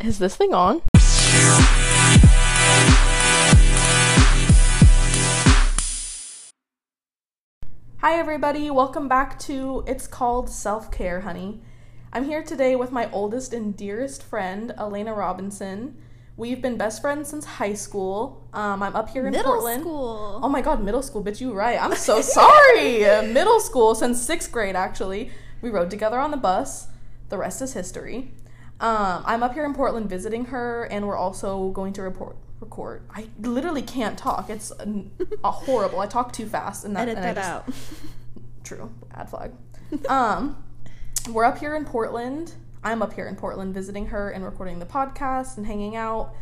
Is this thing on? Hi, everybody. Welcome back to It's Called Self Care, Honey. I'm here today with my oldest and dearest friend, Elena Robinson. We've been best friends since high school. Um, I'm up here in Middle Portland. school. Oh my god, middle school, bitch, you right. I'm so sorry. middle school, since sixth grade, actually. We rode together on the bus. The rest is history. Um, I'm up here in Portland visiting her, and we're also going to report record. I literally can't talk. It's a, a horrible. I talk too fast, and that, Edit and that just- out. True. Ad flag. um, we're up here in Portland. I'm up here in Portland visiting her and recording the podcast and hanging out.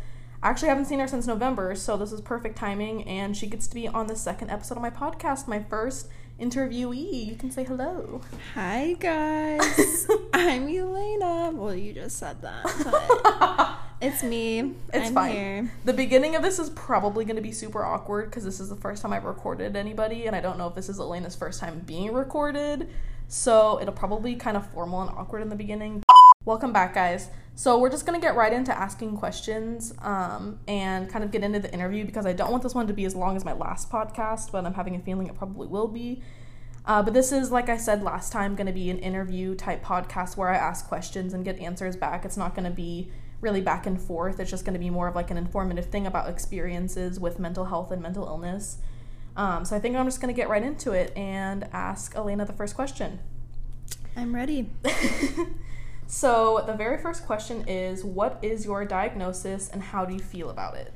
I actually haven't seen her since November, so this is perfect timing. And she gets to be on the second episode of my podcast, my first interviewee. You can say hello. Hi guys, I'm Elena. Well, you just said that, but it's me. It's I'm fine. here. The beginning of this is probably going to be super awkward because this is the first time I've recorded anybody, and I don't know if this is Elena's first time being recorded. So it'll probably be kind of formal and awkward in the beginning. Welcome back, guys. So we're just gonna get right into asking questions um, and kind of get into the interview because I don't want this one to be as long as my last podcast, but I'm having a feeling it probably will be. Uh, but this is, like I said last time, going to be an interview type podcast where I ask questions and get answers back. It's not going to be really back and forth. It's just going to be more of like an informative thing about experiences with mental health and mental illness. Um, so I think I'm just going to get right into it and ask Elena the first question. I'm ready. so the very first question is What is your diagnosis and how do you feel about it?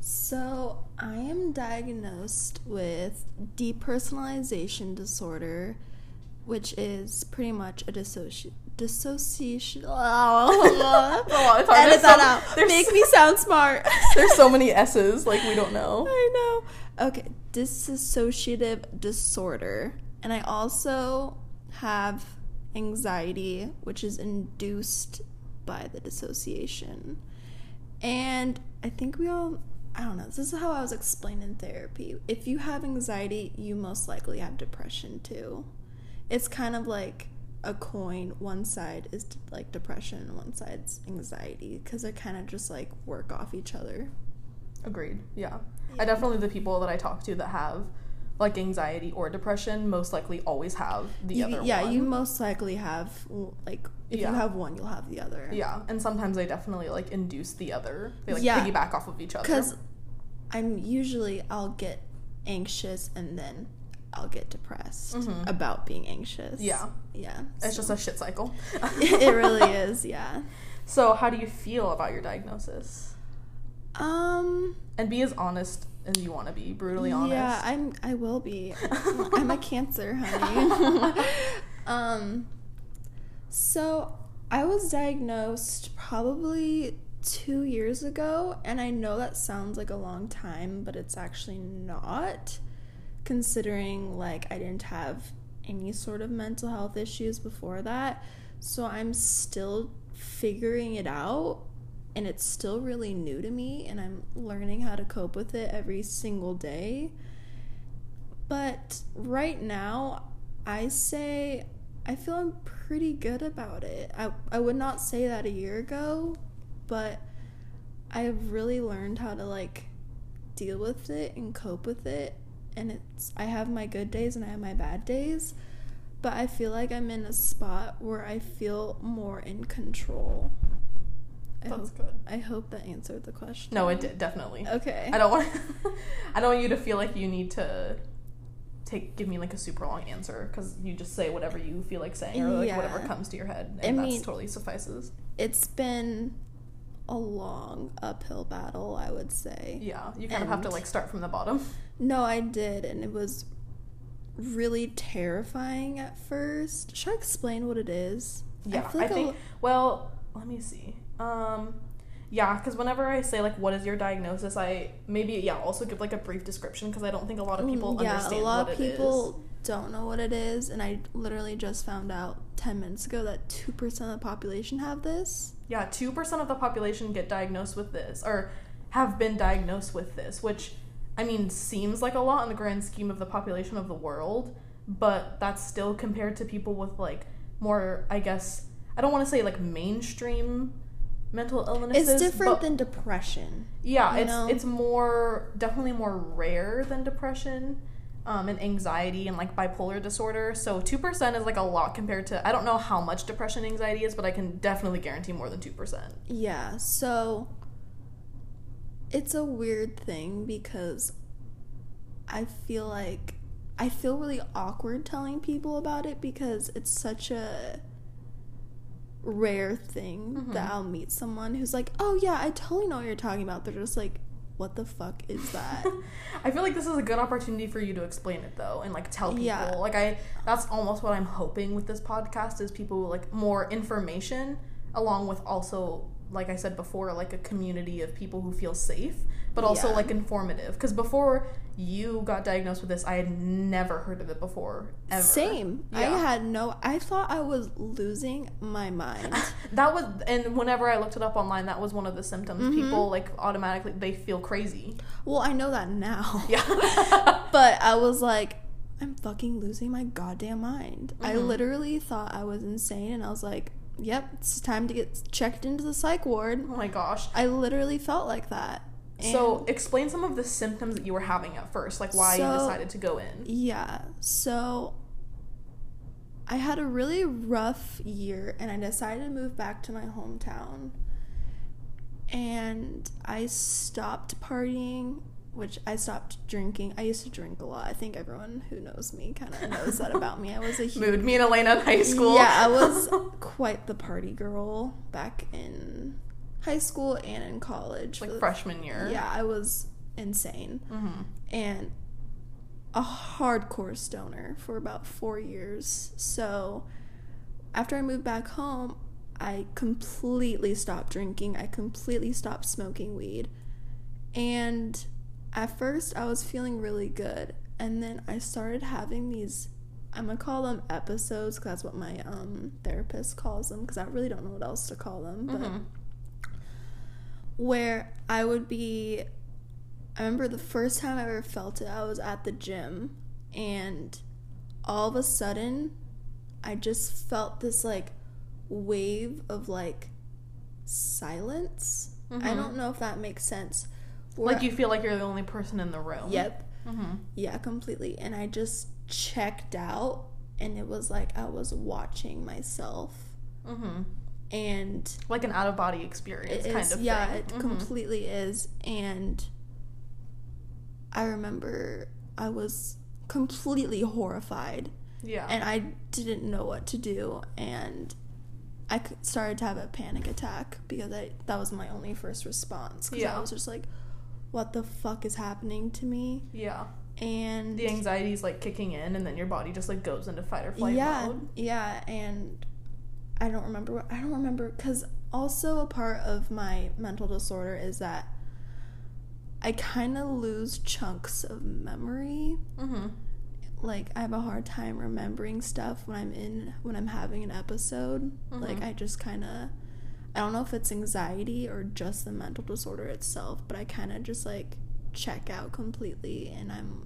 So I am diagnosed with depersonalization disorder, which is pretty much a dissoci- dissociation. Oh, it's hard. Edit There's that so- out. Make me sound smart. There's so many S's, like we don't know. I know. Okay, dissociative disorder. And I also have anxiety, which is induced by the dissociation. And I think we all, I don't know, this is how I was explained in therapy. If you have anxiety, you most likely have depression too. It's kind of like a coin. One side is like depression, one side's anxiety, because they kind of just like work off each other. Agreed. Yeah. I definitely the people that I talk to that have like anxiety or depression most likely always have the You- other yeah, one. you most likely have like if Yeah. you have one, you'll have the other. Yeah, and sometimes they definitely like induce the other. They like Yeah. piggyback off of each other. Because I'm usually I'll get anxious and then I'll get depressed Mhm. about being anxious. Yeah. yeah. it's just a shit cycle. it really is. Yeah. So, how do you feel about your diagnosis? Um. And be as honest as you want to be, brutally honest. Yeah, I'm. I will be. I'm a Cancer, honey. um. So I was diagnosed probably two years ago, and I know that sounds like a long time, but it's actually not, considering like I didn't have any sort of mental health issues before that. So I'm still figuring it out and it's still really new to me and I'm learning how to cope with it every single day. But right now, I say I feel I'm pretty good about it. I, I would not say that a year ago, but I've really learned how to like deal with it and cope with it. And it's I have my good days and I have my bad days, but I feel like I'm in a spot where I feel more in control. I That's hope, good. I hope that answered the question. No, it did definitely. Okay. I don't want. I don't want you to feel like you need to take give me like a super long answer because you just say whatever you feel like saying or like Yeah. whatever comes to your head, I and that's mean- totally suffices. it's been a long uphill battle, I would say. Yeah, you kind of have to like start from the bottom. No, I did, and it was really terrifying at first. Should I explain what it is? Yeah, feel I, like a think. Well, let me see. Um, yeah, because whenever I say like what is your diagnosis, I maybe yeah also give like a brief description because I don't think a lot of people Mm, yeah, understand a lot what of people don't know what it is, and I literally just found out ten minutes ago that two percent of the population have this. Yeah, two percent of the population get diagnosed with this or have been diagnosed with this, which I mean seems like a lot in the grand scheme of the population of the world, but that's still compared to people with like more I guess I don't want to say like mainstream mental illnesses. It's different than depression. yeah, it's know? it's more definitely more rare than depression. Um, and anxiety and like bipolar disorder. So 2% is like a lot compared to, I don't know how much depression anxiety is, but I can definitely guarantee more than 2%. Yeah, so it's a weird thing because I feel like I feel really awkward telling people about it because it's such a rare thing Mhm. that I'll meet someone who's like, "Oh yeah, I totally know what you're talking about." They're just like, "What the fuck is that?" I feel like this is a good opportunity for you to explain it though and like tell people. Yeah. Like I that's almost what I'm hoping with this podcast is people like more information along with also like I said before like a community of people who feel safe but also Yeah. like informative cuz before you got diagnosed with this I had never heard of it before ever. Same. I had no I thought I was losing my mind. That was and whenever I looked it up online that was one of the symptoms Mhm. people like automatically they feel crazy. well, I know that now. Yeah. But I was like, I'm fucking losing my goddamn mind. I Mhm. literally thought I was insane, and I was like, yep, it's time to get checked into the psych ward. oh my gosh. I literally felt like that. So, explain some of the symptoms that you were having at first, like why you decided to go in. yeah, so I had a really rough year, and I decided to move back to my hometown. And I stopped partying, which I stopped drinking. I used to drink a lot. I think everyone who knows me kind of knows that about me. I was a huge Mood. Me and Elena in high school. Yeah, I was quite the party girl back in high school and in college. like the- freshman year. Yeah, I was insane Mm-hmm. and a hardcore stoner for about four years. So after I moved back home, I completely stopped drinking. I completely stopped smoking weed. And at first, I was feeling really good. And then I started having these, I'm gonna call them episodes because that's what my um, therapist calls them because I really don't know what else to call them. But Mm-hmm. Where I would be. I remember the first time I ever felt it, I was at the gym, and all of a sudden, I just felt this like wave of like silence. I Mhm. don't know if that makes sense. Like you feel like you're the only person in the room. Yep. Mm-hmm. Yeah, completely. And I just checked out, and it was like I was watching myself, Mm-hmm. And Like an out of body experience, kind is, of yeah, thing. it Mhm. completely is. And I remember I was completely horrified Yeah. and I didn't know what to do. And i started to have a panic attack because I, that was my only first response. Because Yeah. I was just like, what the fuck is happening to me? yeah. And The anxiety is like kicking in, and then your body just like goes into fight or flight yeah, mode. yeah, and I don't remember. what- I don't remember because also a part of my mental disorder is that I kind of lose chunks of memory. Mm-hmm. Like I have a hard time remembering stuff when I'm in when I'm having an episode. Like Mhm. I just kind of I don't know if it's anxiety or just the mental disorder itself, but I kind of just like check out completely and I'm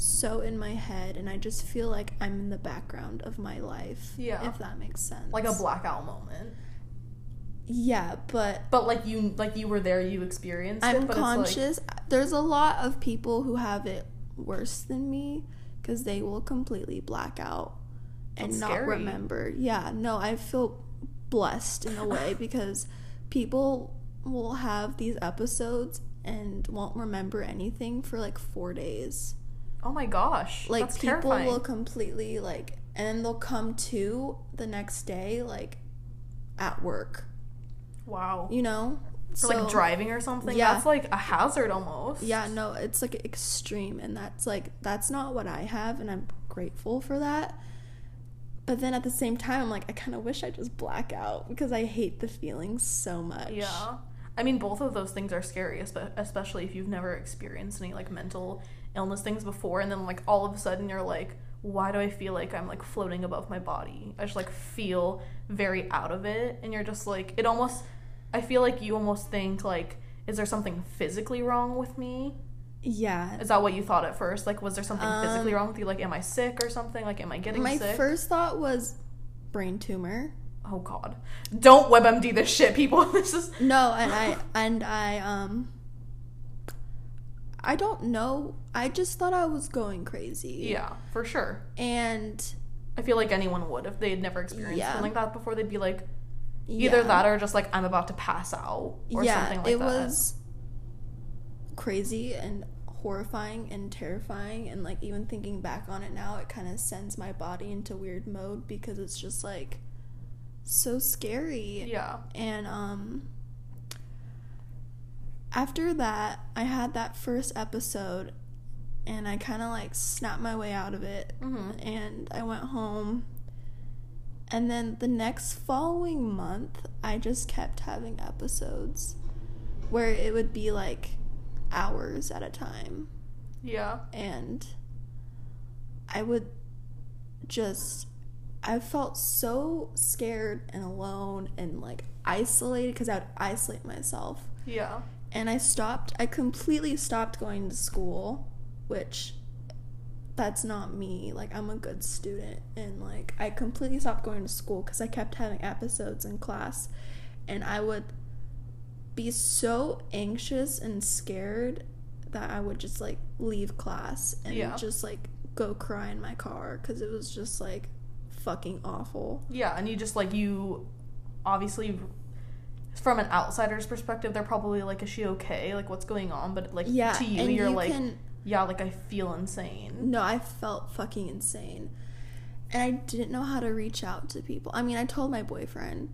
so in my head and I just feel like I'm in the background of my life. Yeah. If that makes sense. Like a blackout moment. Yeah, but But like you, like you were there, you experienced it. I'm But It's like, conscious. There's a lot of people who have it worse than me because they will completely black out and That's not scary. remember. Yeah, no, I feel blessed in a way because people will have these episodes and won't remember anything for like four days. Oh my gosh, Like people terrifying. will completely like, and then they'll come to the next day like at work. wow. You know, For like driving or something. Yeah. That's like a hazard almost. Yeah, no, it's like extreme, and that's like that's not what I have, and I'm grateful for that. But then at the same time, I'm like, I kind of wish I just black out because I hate the feelings so much. Yeah. I mean, both of those things are scary, espe- especially if you've never experienced any like mental illness things before, and then like all of a sudden you're like, why do I feel like I'm like floating above my body? I just like feel very out of it, and you're just like, it almost, I feel like you almost think like, is there something physically wrong with me? Yeah. Is that what you thought at first? Like, was there something physically Um, wrong with you? Like, am I sick or something? Like, am I getting My sick? first thought was brain tumor oh god. Don't WebMD this shit, people. This is No, and I and I um I don't know. I just thought I was going crazy. yeah, for sure. And I feel like anyone would if they had never experienced Yeah. something like that before. They'd be like, either yeah. that or just like I'm about to pass out or yeah, something like it that. It was crazy and horrifying and terrifying and like even thinking back on it now it kind of sends my body into weird mode because it's just like so scary Yeah. and um after that i had that first episode and i kind of like snapped my way out of it. Hmm and i went home. And then the next following month i just kept having episodes where it would be like hours at a time. Yeah. and i would just i felt so scared and alone and like isolated because i would isolate myself. Yeah. And I stopped. I completely stopped going to school, which that's not me. Like I'm a good student and like I completely stopped going to school cuz I kept having episodes in class and I would be so anxious and scared that I would just like leave class and Yeah. just like go cry in my car cuz it was just like fucking awful. Yeah, and you just like you obviously from an outsider's perspective, they're probably like, is she okay? Like, what's going on? But like Yeah, to you, you're you like, can yeah, like I feel insane. No, I felt fucking insane. And I didn't know how to reach out to people. I mean, I told my boyfriend,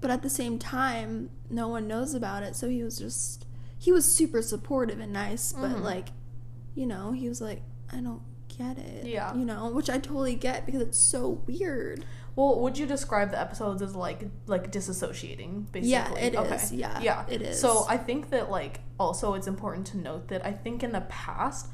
but at the same time, no one knows about it. So he was just, he was super supportive and nice, but Mhm. like, you know, he was like, I don't get it. Yeah. You know, which I totally get because it's so weird. Well, would you describe the episodes as like like disassociating? Basically, Yeah, it is. Yeah, yeah, it is. So I think that like also it's important to note that I think in the past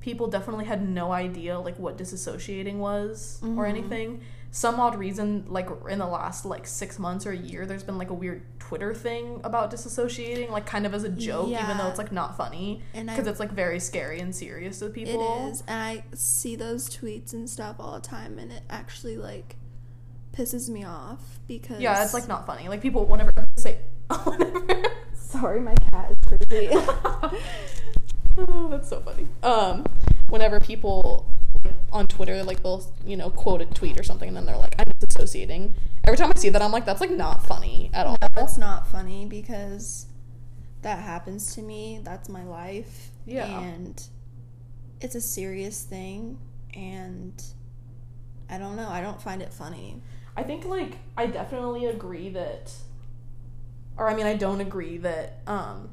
people definitely had no idea like what disassociating was or Mhm. anything. Some odd reason, like in the last like six months or a year, there's been like a weird Twitter thing about disassociating, like kind of as a joke, even though it's like not funny because it's like very scary and serious to people. It is, and I see those tweets and stuff all the time, and it actually like pisses me off because Yeah, it's like not funny. Like people whenever say whenever sorry, my cat is crazy. oh, that's so funny. Um, whenever people on Twitter like they'll you know quote a tweet or something and then they're like I'm disassociating. Every time I see that I'm like that's like not funny at all. no, it's not funny because that happens to me. That's my life. Yeah. and it's a serious thing, and I don't know. I don't find it funny. I think like I definitely agree that or I mean I don't agree that um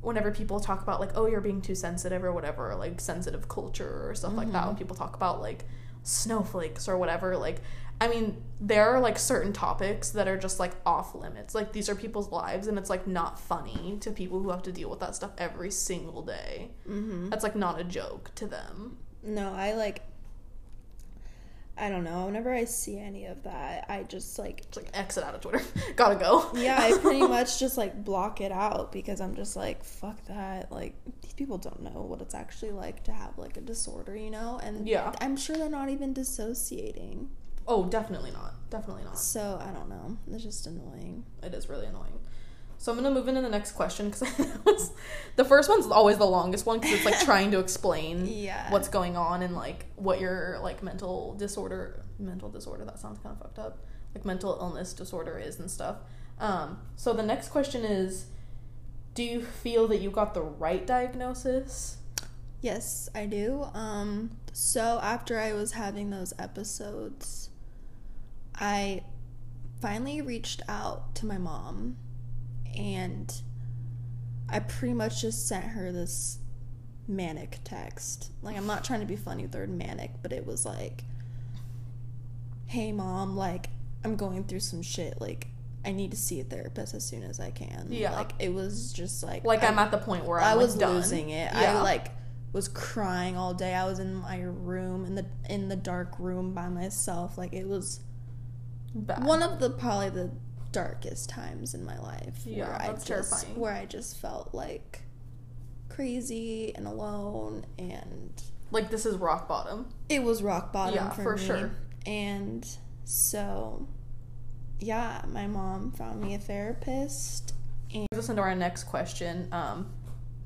whenever people talk about like oh you're being too sensitive or whatever or, like sensitive culture or stuff like that when people talk about like snowflakes or whatever like I mean there are like certain topics that are just like off limits like these are people's lives and it's like not funny to people who have to deal with that stuff every single day Mm-hmm. that's like not a joke to them No, I like. I don't know. Whenever I see any of that, I just like it's like exit out of Twitter gotta go yeah, I pretty much just like block it out because I'm just like, fuck that. Like, these people don't know what it's actually like to have like a disorder, you know? And Yeah. I'm sure they're not even dissociating. oh definitely not definitely not So I don't know. It's just annoying. it is really annoying. So I'm gonna move into the next question because the first one's always the longest one because it's like trying to explain Yeah. what's going on and like what your like mental disorder, mental disorder. That sounds kind of fucked up. Like mental illness disorder is and stuff. Um, so the next question is, do you feel that you got the right diagnosis? Yes, I do. Um, so after I was having those episodes, I finally reached out to my mom and I pretty much just sent her this manic text. Like, I'm not trying to be funny with the word manic, but it was like, hey, mom, like, I'm going through some shit. Like, I need to see a therapist as soon as I can. Yeah. Like, it was just like, Like I- I'm at the point where I'm I like, was done. losing it. Yeah. I like was crying all day. I was in my room in the in the dark room by myself. Like it was Bad. one of the probably the darkest times in my life Yeah, where I just terrifying. where I just felt like crazy and alone and like this is rock bottom. it was rock bottom Yeah, for, for me. sure. And so yeah, my mom found me a therapist. Brings us into our next question. Um,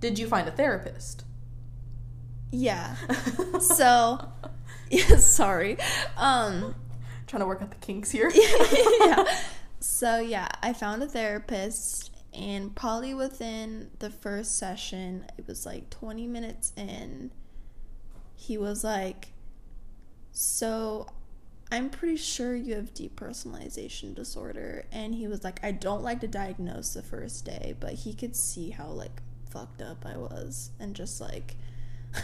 did you find a therapist? Yeah. So, yeah, sorry. Um, Trying to work out the kinks here. yeah. So yeah, I found a therapist and probably within the first session, it was like 20 minutes in, he was like, "So, I'm pretty sure you have depersonalization disorder." And he was like, "I don't like to diagnose the first day, but he could see how like fucked up I was and just like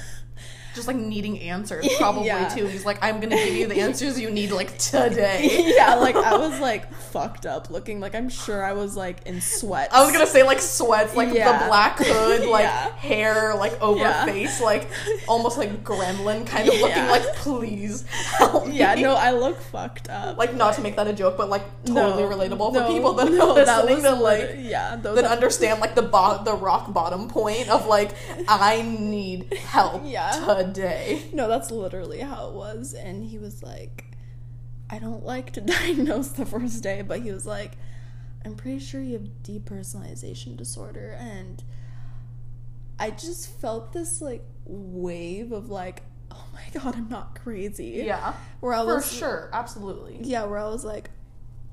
Just like needing answers, probably Yeah. too. He's like, I'm gonna give you the answers you need like today. yeah, like I was like fucked up looking like I'm sure I was like in sweat. I was gonna say like sweats, like Yeah. the black hood, like Yeah. hair, like over face, like almost like gremlin kind of looking. Like, please help me. Yeah, no, I look fucked up. like not to make that a joke, but like totally No, relatable for people that no, are listening that was that like yeah, that understand like the bo- the rock bottom point of like I need help Yeah. today. No, that's literally how it was. And he was like, I don't like to diagnose the first day, but he was like, I'm pretty sure you have depersonalization disorder. And I just felt this like wave of like, oh my god, I'm not crazy. Yeah, Where I was for sure, absolutely. Yeah, where I was like,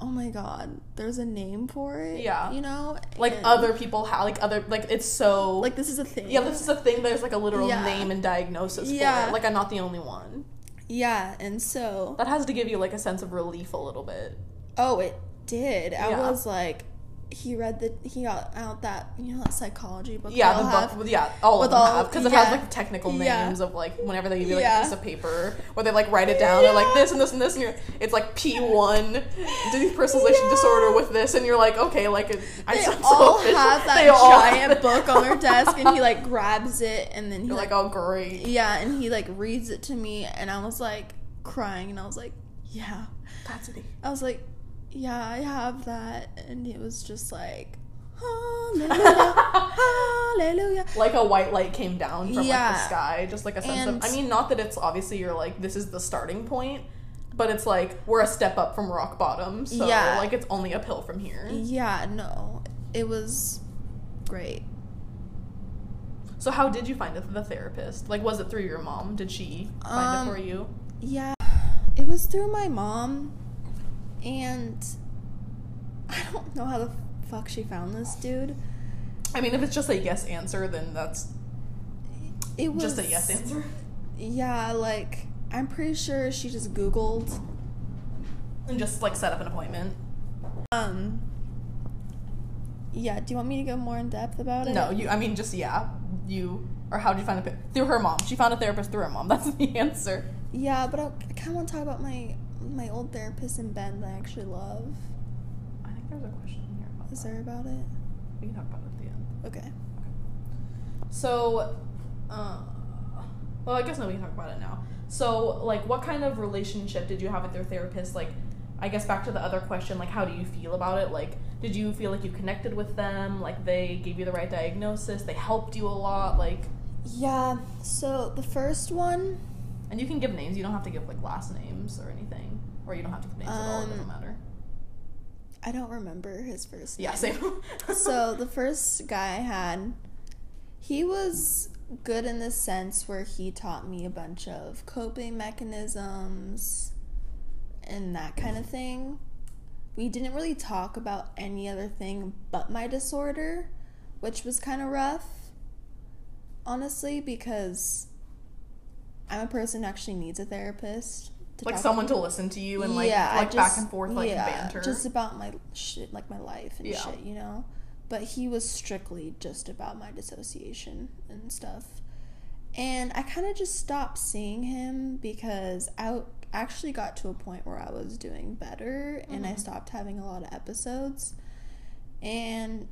oh my god, there's a name for it. Yeah. You know? Like And, other people have like other like it's so Like this is a thing. yeah. This is a thing. There's like a literal Yeah. name and diagnosis for Yeah. it. Like I'm not the only one. Yeah, and so That has to give you like a sense of relief a little bit. Oh, it did. I Yeah. was like, he read the he got out that you know that psychology book. Yeah, the book. have? Yeah, all with of them all- have because it yeah. has like technical Yeah. names of like whenever they give you like Yeah. a piece of paper where they like write it down. They're like this and this and this, and you're it's like P one depersonalization Yeah. disorder with this, and you're like okay, like it, I They so all have that They giant book on their desk, and he like grabs it, and then he like, like oh great, yeah, and he like reads it to me, and I was like crying, and I was like, yeah, that's me. I was like, yeah, I have that, and it was just like, hallelujah, hallelujah. like a white light came down from like the sky, just like a sense And- of. I mean, not that it's obviously you're like this is the starting point, but it's like we're a step up from rock bottom, so Yeah. like it's only uphill from here. Yeah, no, it was great. So how did you find the, the therapist? Like, was it through your mom? Did she find Um, it for you? Yeah, it was through my mom, and I don't know how the fuck she found this dude. I mean, if it's just a yes answer, then that's It was just a yes answer. Yeah, like I'm pretty sure she just Googled. And just like set up an appointment. Um. Yeah, do you want me to go more in depth about it? No, you. I mean, just yeah. You or how did you find a through her mom? She found a therapist through her mom. That's the answer. Yeah, but I, I kind of want to talk about my my old therapist in Bend that I actually love. I think there's a question here about Is that. there about it? We can talk about it at the end. Okay. So, uh, well, I guess no, we can talk about it now. So, like, what kind of relationship did you have with your therapist? Like, I guess back to the other question, like, how do you feel about it? Like, did you feel like you connected with them? Like, they gave you the right diagnosis? They helped you a lot? Like, Yeah. So the first one, and you can give names. You don't have to give like last names or anything, or you don't have to give names at all. It Um, doesn't matter. I don't remember his first. Yeah, name. same. so the first guy I had, he was good in the sense where he taught me a bunch of coping mechanisms and that kind of thing. We didn't really talk about any other thing but my disorder, which was kind of rough, honestly, because I'm a person who actually needs a therapist. Like someone to listen to you and like I like back and forth like yeah, banter. just about my shit, like my life and Yeah. shit, you know. But he was strictly just about my dissociation and stuff. And I kind of just stopped seeing him because I actually got to a point where I was doing better and I Mhm. stopped having a lot of episodes. And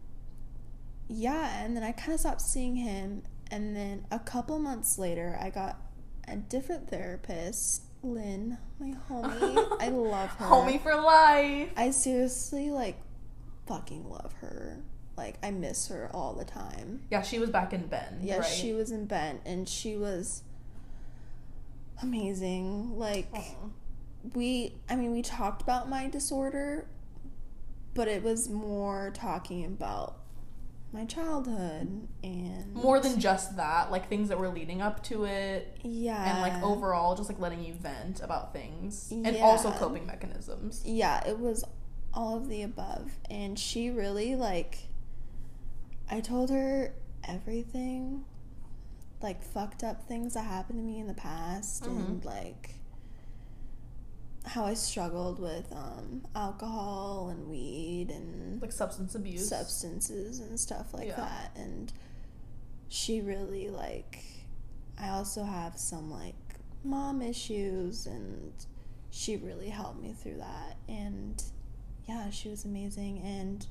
yeah, and then I kind of stopped seeing him. And then a couple months later, I got a different therapist, Lynn, my homie. I love her. Homie for life. I seriously like fucking love her. Like I miss her all the time. Yeah, she was back in Bend. Yeah, right? she was in Bend and she was amazing. Like Aw. we I mean we talked about my disorder, but it was more talking about my childhood and More than just that, like things that were leading up to it, yeah and like overall, just like letting you vent about things, and also coping mechanisms. yeah it was all of the above. And she really like i told her everything like fucked up things that happened to me in the past mm-hmm. and like how i struggled with um alcohol and weed and Like substance abuse. substances and stuff like Yeah. that and she really like i also have some like mom issues and she really helped me through that and yeah she was amazing and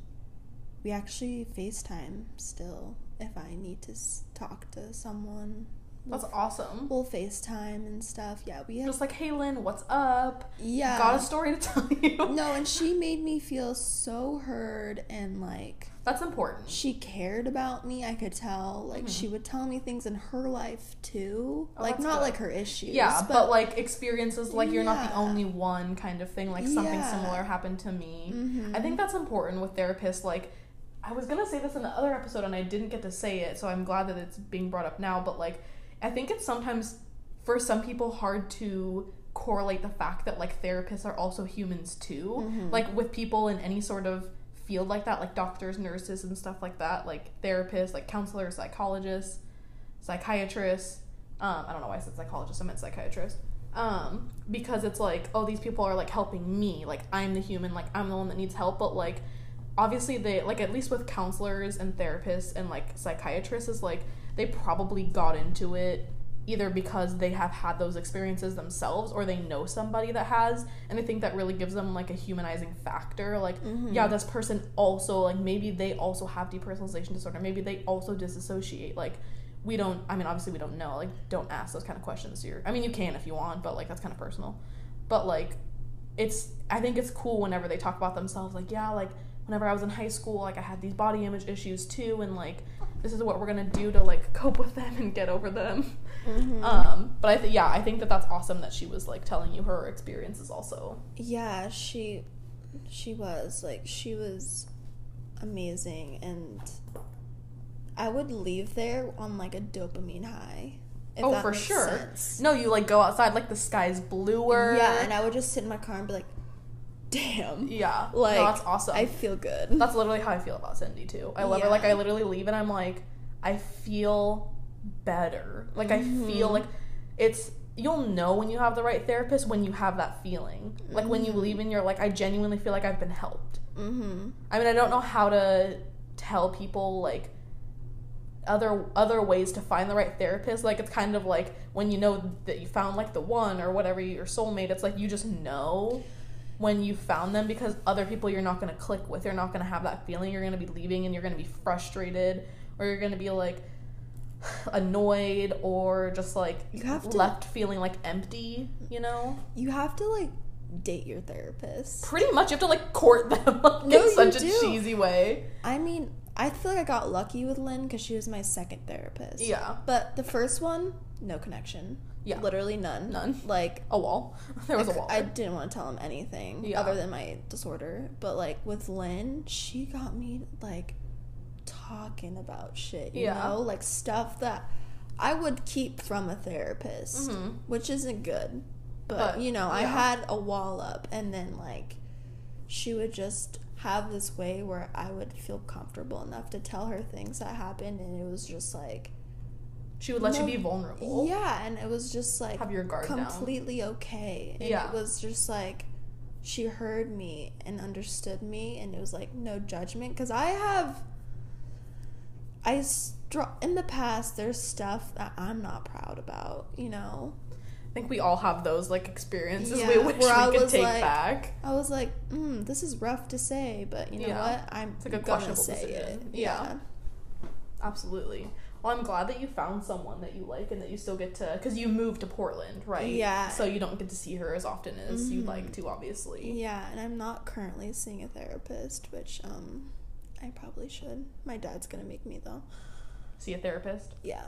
we actually facetime still if i need to s- talk to someone That's awesome. we'll facetime and stuff yeah we have Just like, hey Lynn, what's up? yeah Got a story to tell you. no and she made me feel so heard and like That's important. she cared about me. I could tell. Like she would tell me things in her life too. Mm-hmm. Oh, like not good. like her issues. Yeah, but, like experiences, like you're not the only one kind of thing. Like something Yeah. similar happened to me. Mhm. I think that's important with therapists. Like, I was gonna say this in the other episode and I didn't get to say it, so I'm glad that it's being brought up now. But like, I think it's sometimes for some people hard to correlate the fact that like therapists are also humans too. Mm-hmm. Like with people in any sort of field like that, like doctors, nurses, and stuff like that, like therapists, like counselors, psychologists, psychiatrists. Um, I don't know why I said psychologist. I meant psychiatrist. Um, because it's like, oh, these people are like helping me. Like I'm the human. Like I'm the one that needs help. But like, obviously they like at least with counselors and therapists and like psychiatrists is like they probably got into it either because they have had those experiences themselves or they know somebody that has. And i think that really gives them like a humanizing factor like mm-hmm. yeah this person also like maybe they also have depersonalization disorder. Maybe they also disassociate. Like we don't i mean obviously we don't know. Like don't ask those kind of questions you're i mean you can if you want but like that's kind of personal. But like it's i think it's cool whenever they talk about themselves. Like yeah like whenever i was in high school like i had these body image issues too. And like this is what we're gonna do to like cope with them and get over them Mhm. um but i think yeah i think that that's awesome that she was like telling you her experiences also yeah, she she was like she was amazing and I would leave there on like a dopamine high. If oh for makes sure sense. no you like go outside like the sky's bluer Yeah, and I would just sit in my car and be like, damn. yeah Like no, that's awesome I feel good. That's literally how I feel about Cindy too. I love her. Like I literally leave and I'm like, I feel better. Like I feel Mhm. like it's you'll know when you have the right therapist when you have that feeling. Like when you leave and you're like, I genuinely feel like I've been helped. mm-hmm. I mean, I don't know how to tell people like other other ways to find the right therapist. Like it's kind of like when you know that you found like the one or whatever your soulmate. It's like you just know when you found them because other people you're not going to click with. You're not going to have that feeling. You're going to be leaving and you're going to be frustrated or you're going to be like annoyed or just like You have to- left feeling like empty, you know? You have to like date your therapist. Pretty much you have to like court them like, No, in such a do. cheesy way. I mean, I feel like I got lucky with Lynn because she was my second therapist. Yeah. But the first one, no connection. Yeah. Literally none. None. Like A wall. There was a wall. I didn't want to tell him anything Yeah. other than my disorder. But like with Lynn, she got me like talking about shit. You Yeah. know, like stuff that I would keep from a therapist, Mhm. which isn't good. But, But, you know, I had a wall up, and then like she would just have this way where I would feel comfortable enough to tell her things that happened, and it was just like She would let No. you be vulnerable. yeah, and it was just like Have your guard down. completely okay. And Yeah. it was just like she heard me and understood me, and it was like no judgment. Because I have, I str- in the past there's stuff that I'm not proud about. You know, I think we all have those like experiences we wish we where I could take like- back. I was like, mm, this is rough to say, but you know Yeah. what? I'm It's like a gonna say decision. it. Yeah. Absolutely. Well, I'm glad that you found someone that you like and that you still get to because you moved to Portland, right? Yeah. So you don't get to see her as often as you'd Mhm. like to, obviously. Yeah, and I'm not currently seeing a therapist, which um, I probably should. My dad's gonna make me though. See a therapist. Yeah.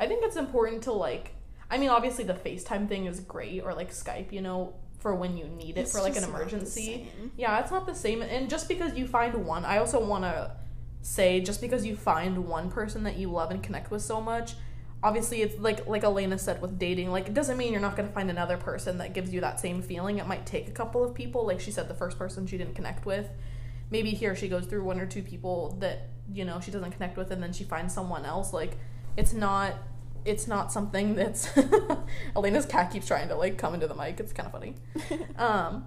I think it's important to like. I mean, obviously the FaceTime thing is great, or like Skype, you know, for when you need it It's for like an just not the emergency. Yeah, it's not the same. And just because you find one, I also want to say just because you find one person that you love and connect with so much, obviously it's like like Elena said with dating, like it doesn't mean you're not going to find another person that gives you that same feeling. It might take a couple of people, like she said the first person she didn't connect with. Maybe here she goes through one or two people that, you know, she doesn't connect with and then she finds someone else. Like it's not it's not something that's Elena's cat keeps trying to like come into the mic. It's kind of funny. Um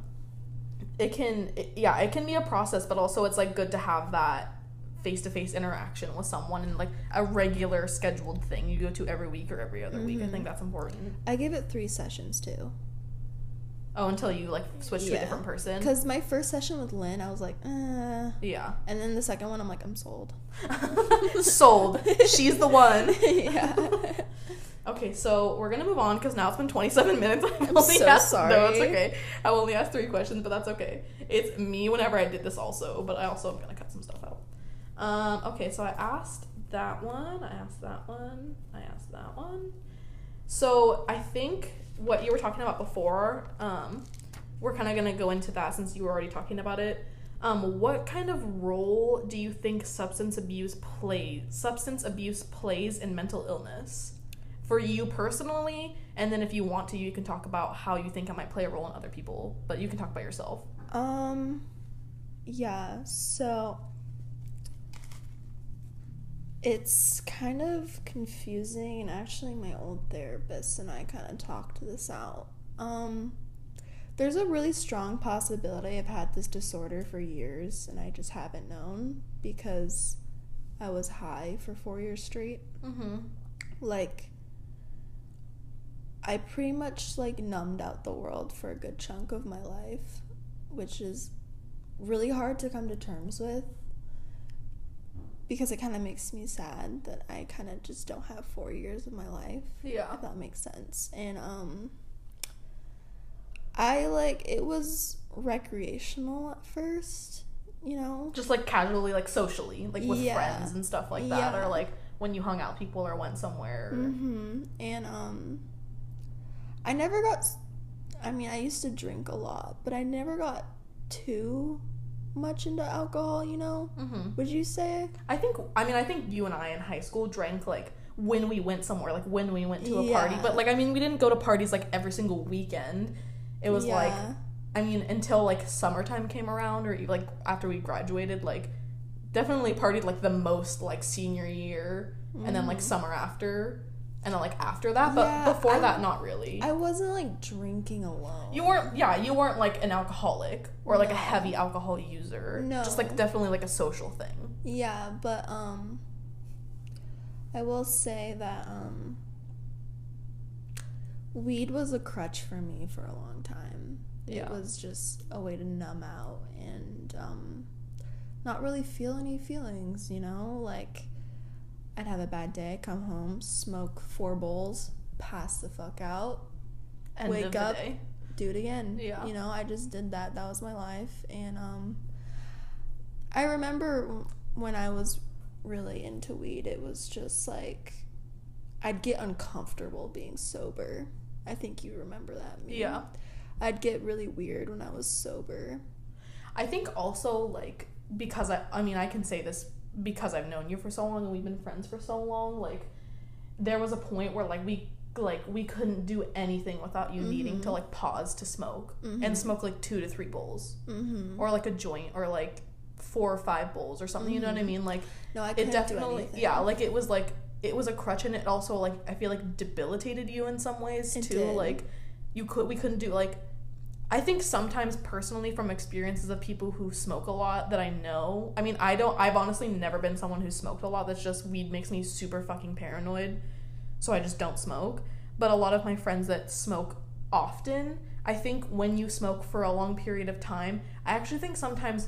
it can it, yeah it can be a process but also it's like good to have that face-to-face interaction with someone and like a regular scheduled thing you go to every week or every other week i think that's important. I give it three sessions too. oh until you like switch to a different person? Because my first session with Lynn, I was like, uh. yeah. And then the second one, I'm like, I'm sold. sold. She's the one. Yeah. okay so we're gonna move on because now it's been 27 minutes. I've I'm so asked no it's okay. I only asked three questions but that's okay. It's me whenever i did this also but i also am gonna cut some stuff out um okay so i asked that one i asked that one i asked that one. So i think what you were talking about before um we're kind of gonna go into that since you were already talking about it. Um, what kind of role do you think substance abuse plays substance abuse plays in mental illness? For you personally and then if you want to you can talk about how you think it might play a role in other people but you can talk about yourself. Um, yeah, so it's kind of confusing, and actually, my old therapist and I kind of talked this out. Um, there's a really strong possibility I've had this disorder for years, and I just haven't known because I was high for four years straight. mm-hmm. Like, I pretty much like numbed out the world for a good chunk of my life, which is really hard to come to terms with because it kind of makes me sad that I kind of just don't have 4 years of my life. yeah If that makes sense. And um I like it was recreational at first, you know. just like casually like socially like with Yeah. friends and stuff like that Yeah. or like when you hung out people or went somewhere Mm-hmm. And um, I never got. I mean, I used to drink a lot, but I never got too much into alcohol. You know? mm-hmm. Would you say? i think i mean i think you and i in high school drank like when we went somewhere like when we went to a party but like i mean we didn't go to parties like every single weekend it was like I mean, until like summertime came around, or like after we graduated, like definitely partied like the most like senior year, and then like Mhm. summer after, and then like after that. But Yeah, before I- that, not really. I wasn't like drinking alone. you weren't, yeah, you weren't like an alcoholic or like a heavy alcohol user. No. just like definitely like a social thing. Yeah, but um I will say that um weed was a crutch for me for a long time. Yeah. It was just a way to numb out and um not really feel any feelings, you know? Like I'd have a bad day, come home, smoke four bowls, pass the fuck out, End Wake up. day. do it again. Yeah. You know, I just did that. That was my life. And um I remember when I was really into weed, it was just like I'd get uncomfortable being sober. I think you remember that. me. Yeah. I'd get really weird when I was sober. I think also like because I I mean I can say this because I've known you for so long and we've been friends for so long like there was a point where like we like we couldn't do anything without you needing to Mhm. like pause to smoke Mhm. and smoke like 2 to 3 bowls Mm-hmm. or like a joint or like 4 or 5 bowls or something you know what I Mhm. mean like No, I it couldn't definitely yeah like it was like it was a crutch and it also like I feel like debilitated you in some ways It too did. like you could we couldn't do like I think sometimes personally from experiences of people who smoke a lot that I know I mean I don't I've honestly never been someone who smoked a lot that's just weed makes me super fucking paranoid so I just don't smoke but a lot of my friends that smoke often I think when you smoke for a long period of time I actually think sometimes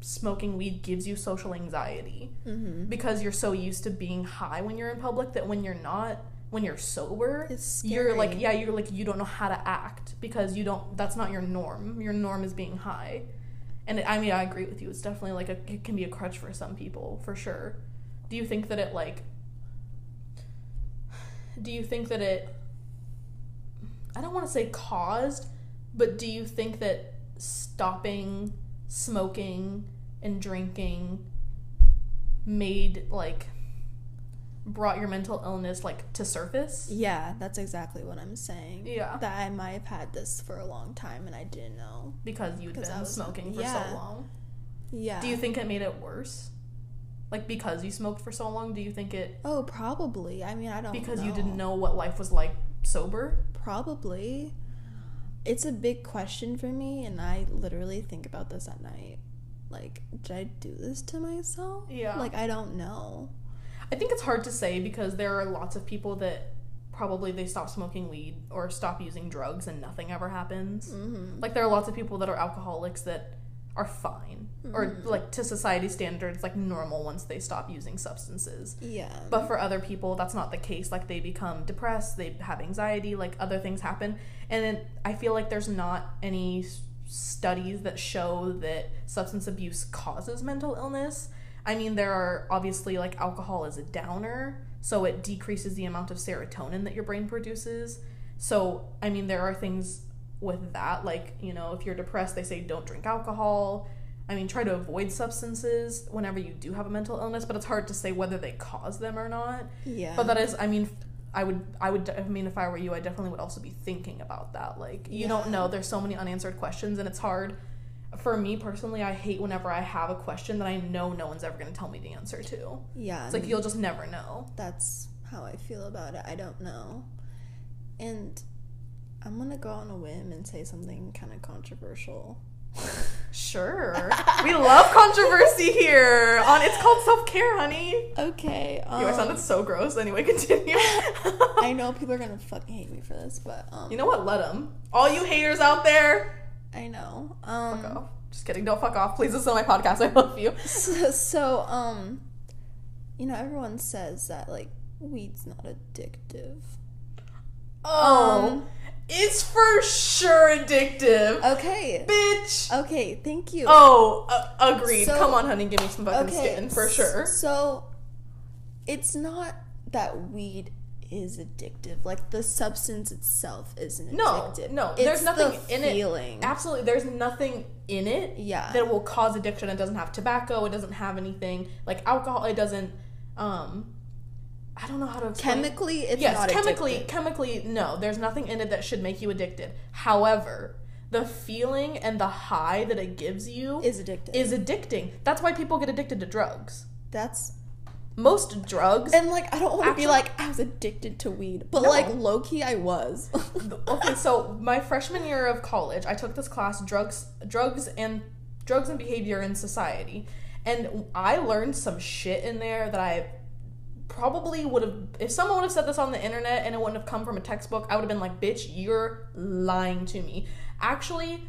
smoking weed gives you social anxiety Mm-hmm. because you're so used to being high when you're in public that when you're not when you're sober you're like yeah you're like you don't know how to act because you don't that's not your norm. Your norm is being high. And it, i mean i agree with you. It's definitely like a it can be a crutch for some people for sure. Do you think that it like do you think that it i don't want to say caused But do you think that stopping smoking and drinking made like brought your mental illness like to surface? Yeah, that's exactly what I'm saying. Yeah. That I might have had this for a long time and I didn't know. Because you'd been was- smoking for yeah. so long. Yeah. Do you think it made it worse? Like because you smoked for so long, do you think it Oh, probably. I mean, I don't because you didn't know what life was like sober? Probably. It's a big question for me, and I literally think about this at night. Like, did I do this to myself? Yeah. Like, I don't know. I think it's hard to say because there are lots of people that probably they stop smoking weed or stop using drugs and nothing ever happens. Mm-hmm. Like there are lots of people that are alcoholics that are fine or Mhm. like to society standards like normal once they stop using substances. Yeah. But for other people that's not the case like they become depressed, they have anxiety, like other things happen. And then I feel like there's not any studies that show that substance abuse causes mental illness. I mean, there are obviously like alcohol is a downer, so it decreases the amount of serotonin that your brain produces. So, I mean, there are things with that, like, you know, if you're depressed, they say don't drink alcohol. I mean, try to avoid substances whenever you do have a mental illness, but it's hard to say whether they cause them or not. yeah. But that is, I mean, I would, I would, I mean, if I were you, I definitely would also be thinking about that. Like, you don't know, there's so many unanswered questions, and it's hard. For me personally, I hate whenever I have a question that I know no one's ever going to tell me the answer to. yeah. It's like you'll just never know. that's how I feel about it. I don't know. And I'm going to go on a whim and say something kind of controversial. Sure, we love controversy here. On it's called self care, honey. Okay. Um, Ew, I sounded so gross. Anyway, continue. I know people are going to fucking hate me for this, but um, You know what? Let them. All you haters out there, I know. Um, fuck off. Just kidding. Don't fuck off. Please listen to my podcast. I love you. so, so um you know everyone says that like weed's not addictive Oh, Um, it's for sure addictive, okay bitch. okay thank you Oh, uh, agreed. So- Come on, honey, give me some fucking okay skin for sure. so it's not that weed is addictive like the substance itself isn't No, addictive no, It's there's nothing the in it. Absolutely, there's nothing in it yeah that will cause addiction. It doesn't have tobacco. It doesn't have anything like alcohol. It doesn't. Um, I don't know how to explain. chemically it's yes, not chemically, addictive. chemically, no. There's nothing in it that should make you addicted. However, the feeling and the high that it gives you is addictive is addicting. That's why people get addicted to drugs. that's Most drugs. and like I don't want to be like I was addicted to weed, but No. like low key I was. okay, so my freshman year of college, I took this class drugs, drugs and drugs and behavior in society, and I learned some shit in there that I probably would have if someone would have said this on the internet and it wouldn't have come from a textbook, I would have been like, "Bitch, you're lying to me." Actually,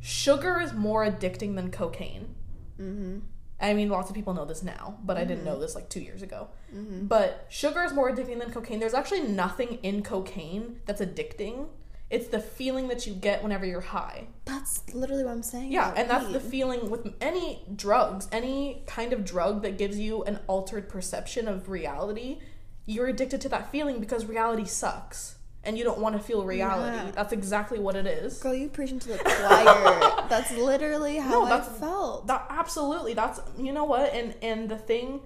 sugar is more addicting than cocaine. mm-hmm. I mean, lots of people know this now, but I didn't know this like two years ago. Mm-hmm. But sugar is more addicting than cocaine. There's actually nothing in cocaine that's addicting. It's the feeling that you get whenever you're high. That's literally what I'm saying. Yeah, and that's the feeling with any drugs, any kind of drug that gives you an altered perception of reality. You're addicted to that feeling because reality sucks. And you don't want to feel reality. Yeah. That's exactly what it is. Girl, you preaching to the choir. that's literally how No, I felt. That absolutely. That's you know what, and and the thing,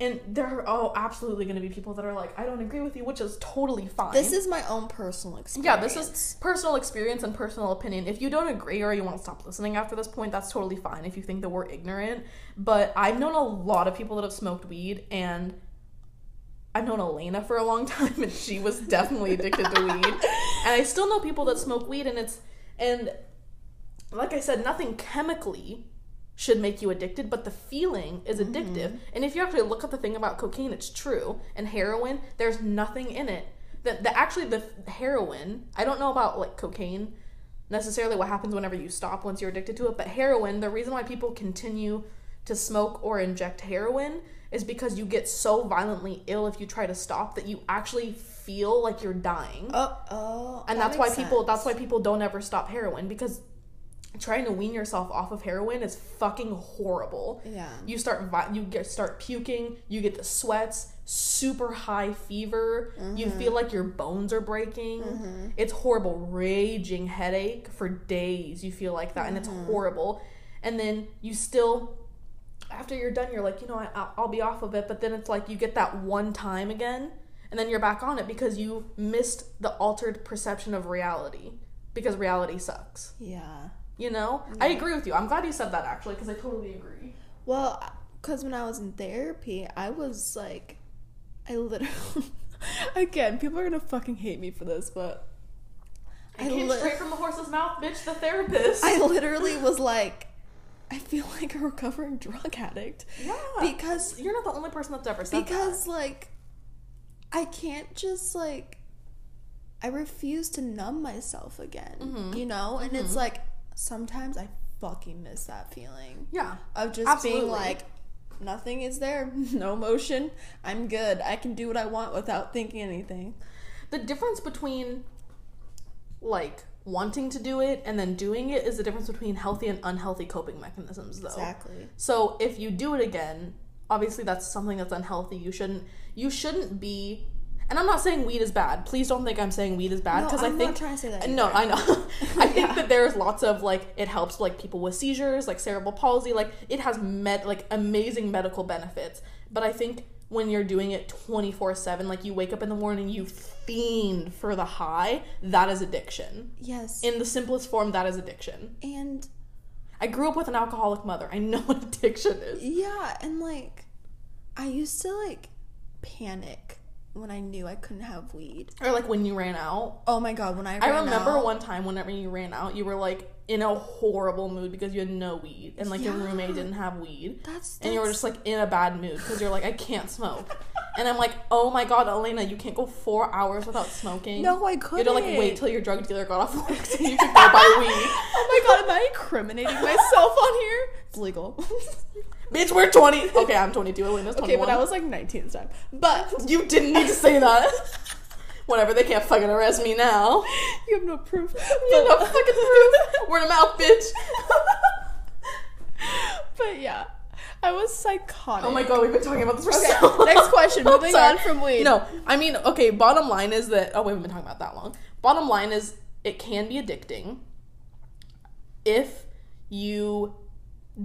and there are oh absolutely going to be people that are like, I don't agree with you, which is totally fine. this is my own personal experience. yeah, this is personal experience and personal opinion. If you don't agree or you want to stop listening after this point, that's totally fine. If you think that we're ignorant, but I've known a lot of people that have smoked weed, and I've known Elena for a long time, and she was definitely addicted to weed. And I still know people that smoke weed, and it's and like I said, nothing chemically should make you addicted, but the feeling is mm-hmm. addictive. And if you actually look at the thing about cocaine, it's true. And heroin, there's nothing in it. That the actually the heroin, I don't know about like cocaine necessarily what happens whenever you stop once you're addicted to it, but heroin, the reason why people continue to smoke or inject heroin is because you get so violently ill if you try to stop that you actually feel like you're dying Oh, oh. and that that's why people sense. that's why people don't ever stop heroin because trying to wean yourself off of heroin is fucking horrible. Yeah. You start you get start puking, you get the sweats, super high fever, you feel like your bones are breaking. It's horrible, raging headache for days. You feel like that and it's horrible. And then you still after you're done you're like, you know, I, I'll, I'll be off of it, but then it's like you get that one time again and then you're back on it because you missed the altered perception of reality because reality sucks. Yeah. You know? I agree with you. I'm glad you said that actually because I totally agree. Well, because when I was in therapy, I was like, I literally. Again, people are gonna fucking hate me for this, but I I came li- straight from the horse's mouth, bitch, the therapist. I literally was like, I feel like a recovering drug addict yeah. because you're not the only person that's ever said because like, I can't just like, I refuse to numb myself again, Mm-hmm. you know, and it's like sometimes I fucking miss that feeling. Yeah. of just Absolutely. being like nothing is there no motion. i'm good i can do what i want without thinking anything The difference between like wanting to do it and then doing it is the difference between healthy and unhealthy coping mechanisms though. exactly So if you do it again, obviously that's something that's unhealthy. You shouldn't you shouldn't be and I'm not saying weed is bad. Please don't think I'm saying weed is bad because I I'm think not trying to say that No, either. I know. I think that there's lots of like it helps like people with seizures, like cerebral palsy, like it has med like amazing medical benefits. But I think when you're doing it 24/7, like you wake up in the morning, you fiend for the high, that is addiction. yes In the simplest form, that is addiction. and I grew up with an alcoholic mother. I know what addiction is. yeah and like i used to like panic when i knew i couldn't have weed Or like when you ran out. oh my god when i I remember out- one time whenever you ran out, you were like in a horrible mood because you had no weed and like your roommate didn't have weed. that's, And you were just like in a bad mood because you're like, I can't smoke. And I'm like, oh my god, Elena, you can't go four hours without smoking. no i couldn't You had to like wait till your drug dealer got off work so you could go buy weed. oh my god am i incriminating myself on here it's legal Bitch, we're 20. Okay, I'm 22. Elena's 21. okay but i was like 19 this time but You didn't need to say that. Whatever, they can't fucking arrest me now. you have no proof You have no fucking proof. Word of mouth, bitch. but yeah i was psychotic Oh my god, we've been talking about this for Okay, so long. next question. Moving on from weed. No, I mean, okay, bottom line is that, oh, wait, we haven't been talking about that long. Bottom line is it can be addicting if you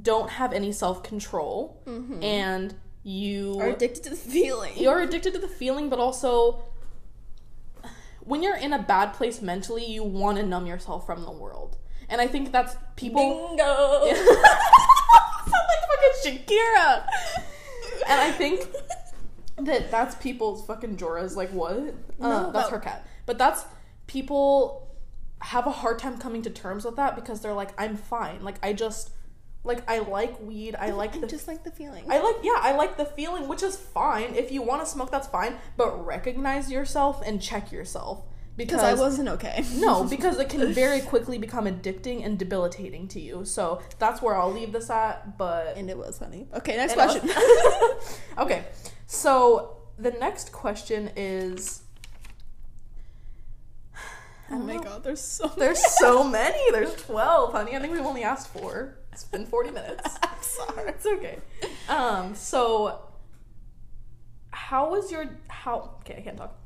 don't have any self control mm-hmm. and you are addicted to the feeling. you're addicted to the feeling, but also when you're in a bad place mentally, you want to numb yourself from the world. And I think that's people. Bingo. Sound like fucking Shakira. And I think that that's people's fucking Jorah's like what? uh, that's but- her cat. But that's people have a hard time coming to terms with that because they're like, I'm fine. Like I just like I like weed. I like the just like the feeling. I like yeah, I like the feeling, which is fine. If you want to smoke, that's fine. But recognize yourself and check yourself because I wasn't okay. no, because it can very quickly become addicting and debilitating to you. So that's where I'll leave this at. But and it was, honey. Okay, next question. also- okay, so the next question is. Oh my know. god, there's so There's so many. There's twelve, honey. I think we've only asked four. It's been forty minutes. I'm sorry. It's okay. Um, so how was your how okay, I can't talk.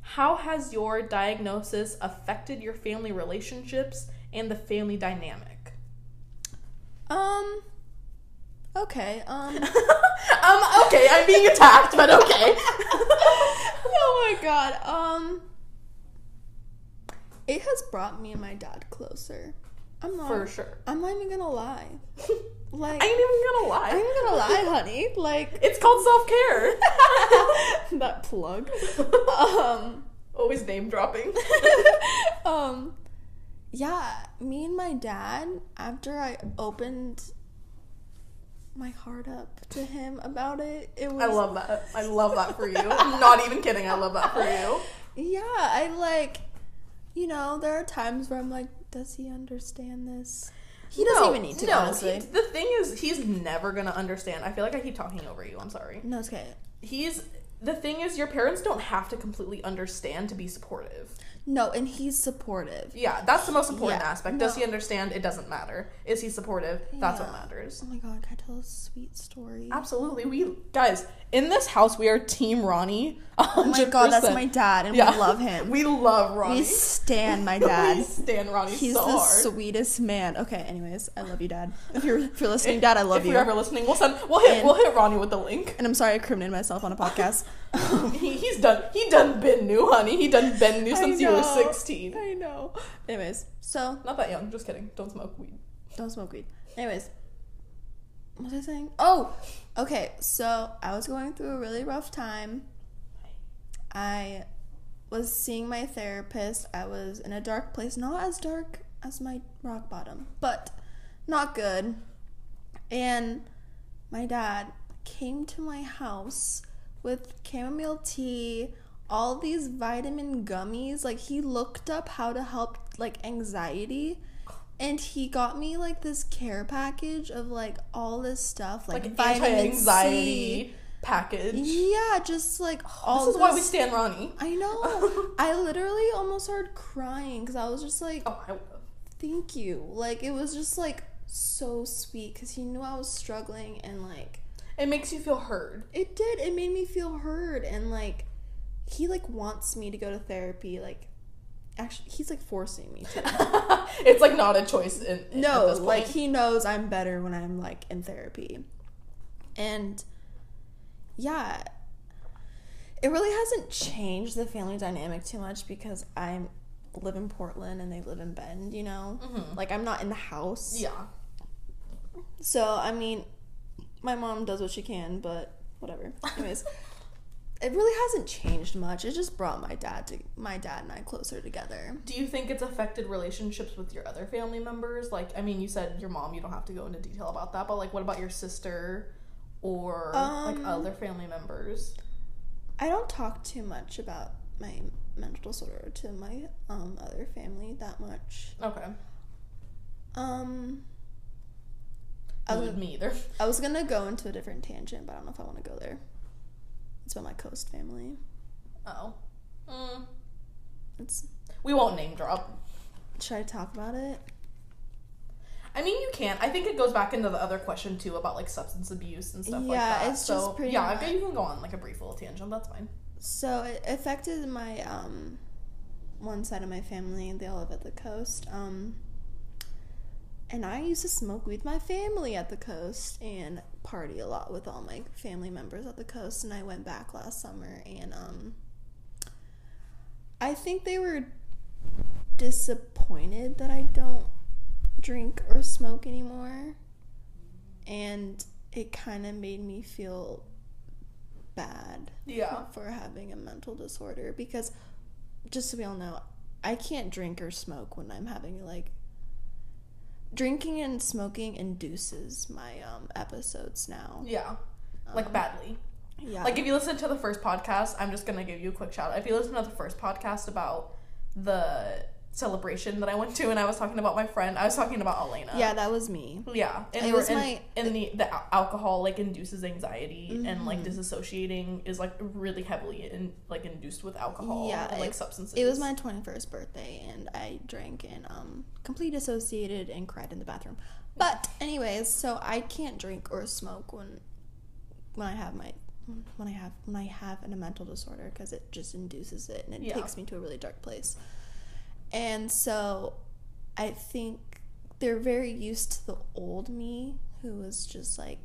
How has your diagnosis affected your family relationships and the family dynamic? Um. Okay. Um. um, okay, I'm being attacked, but okay. oh my god. Um. It has brought me and my dad closer. I'm not. For sure. I'm not even gonna lie. Like. I ain't even gonna lie. I'm not gonna lie, honey. Like It's called self care. that plug. Um. Always name dropping. um. Yeah, me and my dad. After I opened my heart up to him about it, it was. I love that. I love that for you. I'm not even kidding. I love that for you. Yeah, I like. You know, there are times where I'm like, does he understand this? He doesn't No, even need to, no, honestly. he- the thing is, he's never gonna understand. I feel like I keep talking over you. I'm sorry. No, it's okay. He's the thing is, your parents don't have to completely understand to be supportive. No, and he's supportive. Yeah, that's the most important Yeah, aspect. Does no. he understand? It doesn't matter. Is he supportive? That's what matters. Oh my god, can I tell a sweet story? Absolutely. We guys, in this house we are team Ronnie. Oh my god, that's my dad, and Yeah. we love him. We love Ronnie. We stand my dad. we stand Ronnie He's so the hard. sweetest man. Okay, anyways, I love you, Dad. If you're if you're listening, Dad, I love if you. If you're ever listening, we'll send we'll hit And- we'll hit Ronnie with the link. and I'm sorry I incriminated myself on a podcast. he, he's done he done been new, honey. He done been new since you were sixteen. I know. Anyways, so Not that young, just kidding. Don't smoke weed. don't smoke weed. Anyways, what was I saying? Oh, okay. So I was going through a really rough time. I was seeing my therapist. I was in a dark place, not as dark as my rock bottom, but not good. And my dad came to my house with chamomile tea, all these vitamin gummies. Like he looked up how to help like anxiety. And he got me like this care package of like all this stuff, like, Like vitamin anti-anxiety C. package. Yeah, just like all this is why we this- stand Ronnie. I know. I literally almost started crying because I was just like, Oh, I thank you. Like, it was just like so sweet because he knew I was struggling and like, It makes you feel heard. it did. It made me feel heard and like, he like wants me to go to therapy. Like, actually, he's like forcing me to. it's like not a choice in, in- no, like, he knows I'm better when I'm like in therapy. And yeah, it really hasn't changed the family dynamic too much because I live in Portland and they live in Bend, you know? Mm-hmm. Like, I'm not in the house. yeah. So, I mean, my mom does what she can, but whatever. Anyways, it really hasn't changed much. It just brought my dad to my dad and I closer together. Do you think it's affected relationships with your other family members? Like, I mean, you said your mom. You don't have to go into detail about that, but like, what about your sister or like Um, other family members? I don't talk too much about my mental disorder to my um other family that much. Okay, Um I was, Me- me either. I was gonna go into a different tangent, but I don't know if I want to go there. It's about my coast family. Oh, mm. It's we won't name drop. should I talk about it? I mean, you can't. I think it goes back into the other question too about like substance abuse and stuff like that. Yeah, it's so just pretty yeah, much- you can go on like a brief little tangent. That's fine. So it affected my um one side of my family. They all live at the coast. Um and I used to smoke with my family at the coast and party a lot with all my family members at the coast and I went back last summer and um I think they were disappointed that I don't drink or smoke anymore. And it kind of made me feel bad Yeah. for having a mental disorder because just so we all know, I can't drink or smoke when I'm having like drinking and smoking induces my um episodes now. Yeah. Like Um, badly. Yeah. Like if you listen to the first podcast, I'm just gonna give you a quick shout out. If you listen to the first podcast about the celebration that I went to and I was talking about my friend, I was talking about Elena. yeah, that was me. Yeah, and It was in, my- in the the alcohol like induces anxiety and like Mhm. disassociating is like really heavily in like induced with alcohol Yeah, and like it- substances. It was my 21st birthday and I drank and um completely dissociated and cried in the bathroom. But anyways, so I can't drink or smoke when when I have my when I have when I have a mental disorder because it just induces it and it Yeah. takes me to a really dark place. And so I think they're very used to the old me who was just like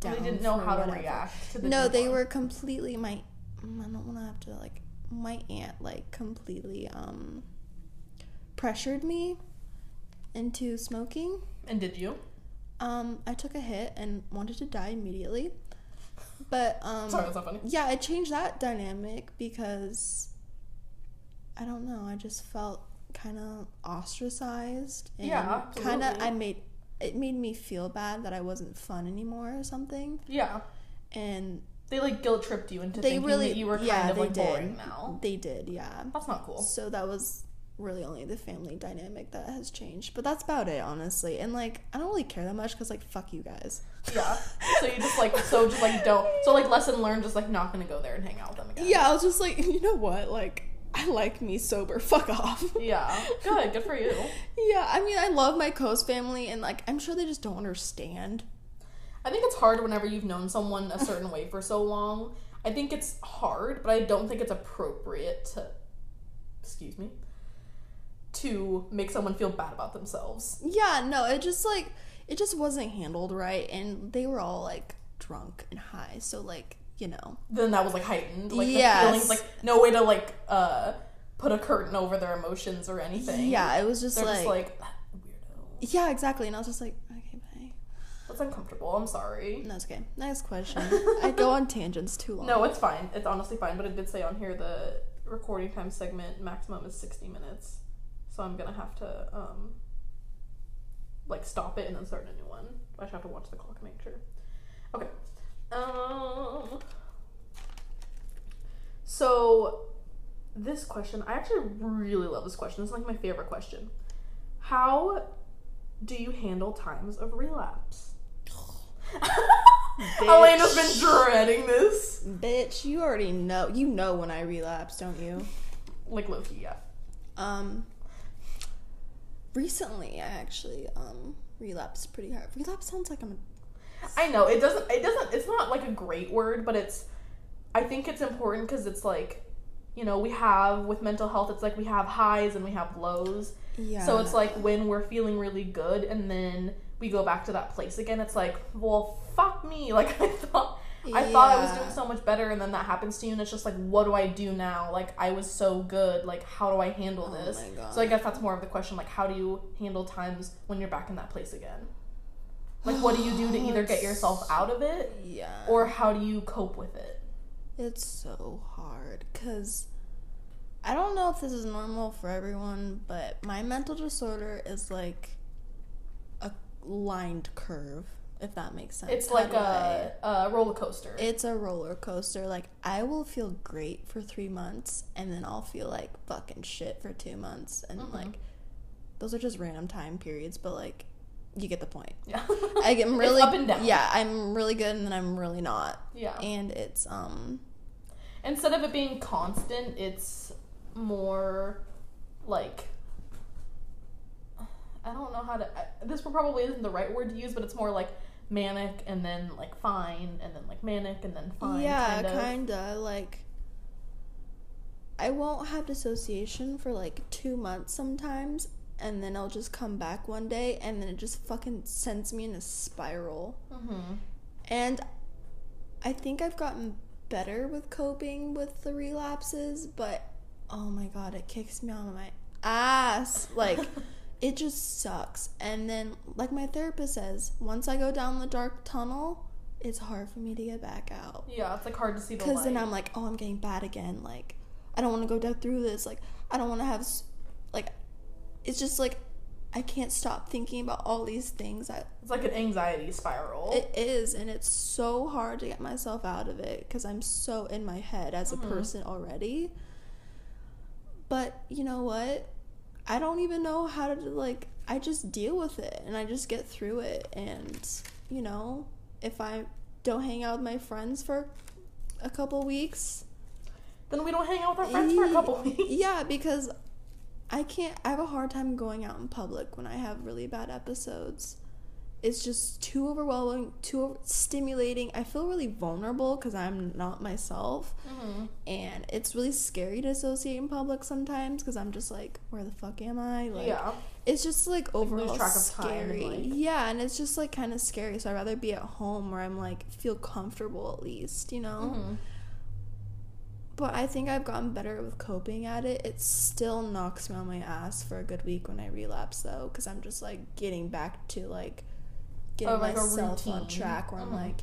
down they didn't know how to whatever. react to the No, they one. were completely my. mm, I don't want to have to like. My aunt like completely um pressured me into smoking. And did you? Um, I took a hit and wanted to die immediately. But um, Sorry, that's not funny. yeah, it changed that dynamic because I don't know. I just felt kind of ostracized and Yeah, kind of. I made it made me feel bad that I wasn't fun anymore or something. Yeah, And they like guilt tripped you into thinking really that you were kind yeah, of like did. boring now. They did, yeah. That's not cool. So that was really only the family dynamic that has changed. But that's about it, honestly. And like, I don't really care that much because like, fuck you guys. Yeah. So you just like so just like don't so like lesson learned just like not gonna go there and hang out with them again. Yeah, I was just like, you know what? Like, I like me sober. Fuck off. Yeah. Good. Good for you. Yeah, I mean, I love my Coast family, and like, I'm sure they just don't understand. I think it's hard whenever you've known someone a certain way for so long. I think it's hard, but I don't think it's appropriate to, excuse me, to make someone feel bad about themselves. Yeah, no, it just like it just wasn't handled right, and they were all like drunk and high, so like you know, Then that was like heightened. Like Yes. the feelings, like no way to like uh put a curtain over their emotions or anything. yeah, it was just like, just like weirdo. yeah, exactly, and I was just like, okay, bye. That's uncomfortable. I'm sorry. No, it's okay. Nice question. I go on tangents too long. No, it's fine. It's honestly fine. But it did say on here the recording time segment maximum is 60 minutes. So I'm gonna have to um like stop it and then start a new one. I should have to watch the clock and make sure. Okay. Um. So this question, I actually really love this question. It's like my favorite question. How do you handle times of relapse? Elena's been dreading this. Bitch, you already know. You know when I relapse, don't you? Like low key, yeah. Um, recently I actually um relapsed pretty hard. Relapse sounds like I'm a I know it doesn't. It doesn't. It's not like a great word, but it's. I think it's important because it's like, you know, we have with mental health. It's like we have highs and we have lows. yeah. So it's like when we're feeling really good and then we go back to that place again. It's like, well, fuck me. Like I thought. I thought I was doing so much better, and then that happens to you, and it's just like, what do I do now? Like, I was so good. Like, how do I handle Oh this? my God. So I guess that's more of the question. Like, how do you handle times when you're back in that place again? Like, what do you do to either get yourself out of it, yeah. or how do you cope with it? It's so hard because I don't know if this is normal for everyone, but my mental disorder is like a lined curve, if that makes sense. It's like a, a, roller coaster. It's a roller coaster. Like I will feel great for three months, and then I'll feel like fucking shit for two months, and Mhm. like those are just random time periods. But like, you get the point. yeah. I get It's really up and down. Yeah, I'm really good, and then I'm really not, yeah. and it's um Instead of it being constant, it's more like I don't know how to. I, this probably isn't the right word to use, but it's more like manic and then like fine and then like manic and then fine. yeah, kind of. kinda like. I won't have dissociation for like two months sometimes, and then I'll just come back one day, and then it just fucking sends me in a spiral. Mm-hmm. And I think I've gotten better with coping with the relapses, but oh my god, it kicks me on my ass. Like, it just sucks. And then, like my therapist says, once I go down the dark tunnel, it's hard for me to get back out. Yeah, it's like hard to see the Because then I'm like, oh, I'm getting bad again. Like, I don't want to go down through this. Like, I don't want to have, like, it's just like, I can't stop thinking about all these things. I, it's like an anxiety spiral. it is, and it's so hard to get myself out of it because I'm so in my head as a Mhm. person already. But you know what? I don't even know how to like. I just deal with it and I just get through it. And you know, if I don't hang out with my friends for a couple weeks, then we don't hang out with our friends for a couple weeks. yeah, because I can't. I have a hard time going out in public when I have really bad episodes. It's just too overwhelming, too stimulating. I feel really vulnerable because I'm not myself, Mm-hmm. and it's really scary to associate in public sometimes because I'm just like, where the fuck am I? Like, yeah. it's just like overall track of time and, scary. like- Yeah, and it's just like kind of scary. So I'd rather be at home where I'm like feel comfortable at least, you know. Mm-hmm. But I think I've gotten better with coping at it. It still knocks me on my ass for a good week when I relapse, though, because I'm just like getting back to like getting like myself on track where I'm Mhm. like,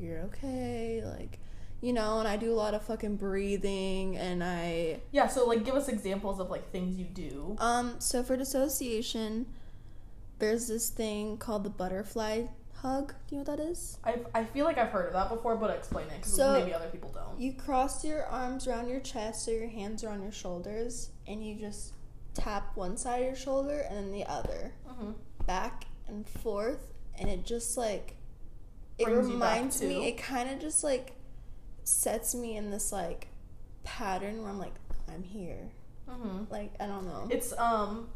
you're okay, like, you know, and I do a lot of fucking breathing and I, Yeah. So like, give us examples of like things you do. um, so for dissociation, there's this thing called the butterfly hug. Do you know what that is? I I feel like I've heard of that before, but explain it because So- maybe other people don't. You cross your arms around your chest so your hands are on your shoulders, and you just tap one side of your shoulder and then the other, Mm-hmm. back and forth, and it just like it Brings reminds me. It kind of just like sets me in this like pattern where I'm like, I'm here. hmm Like I don't know. It's um,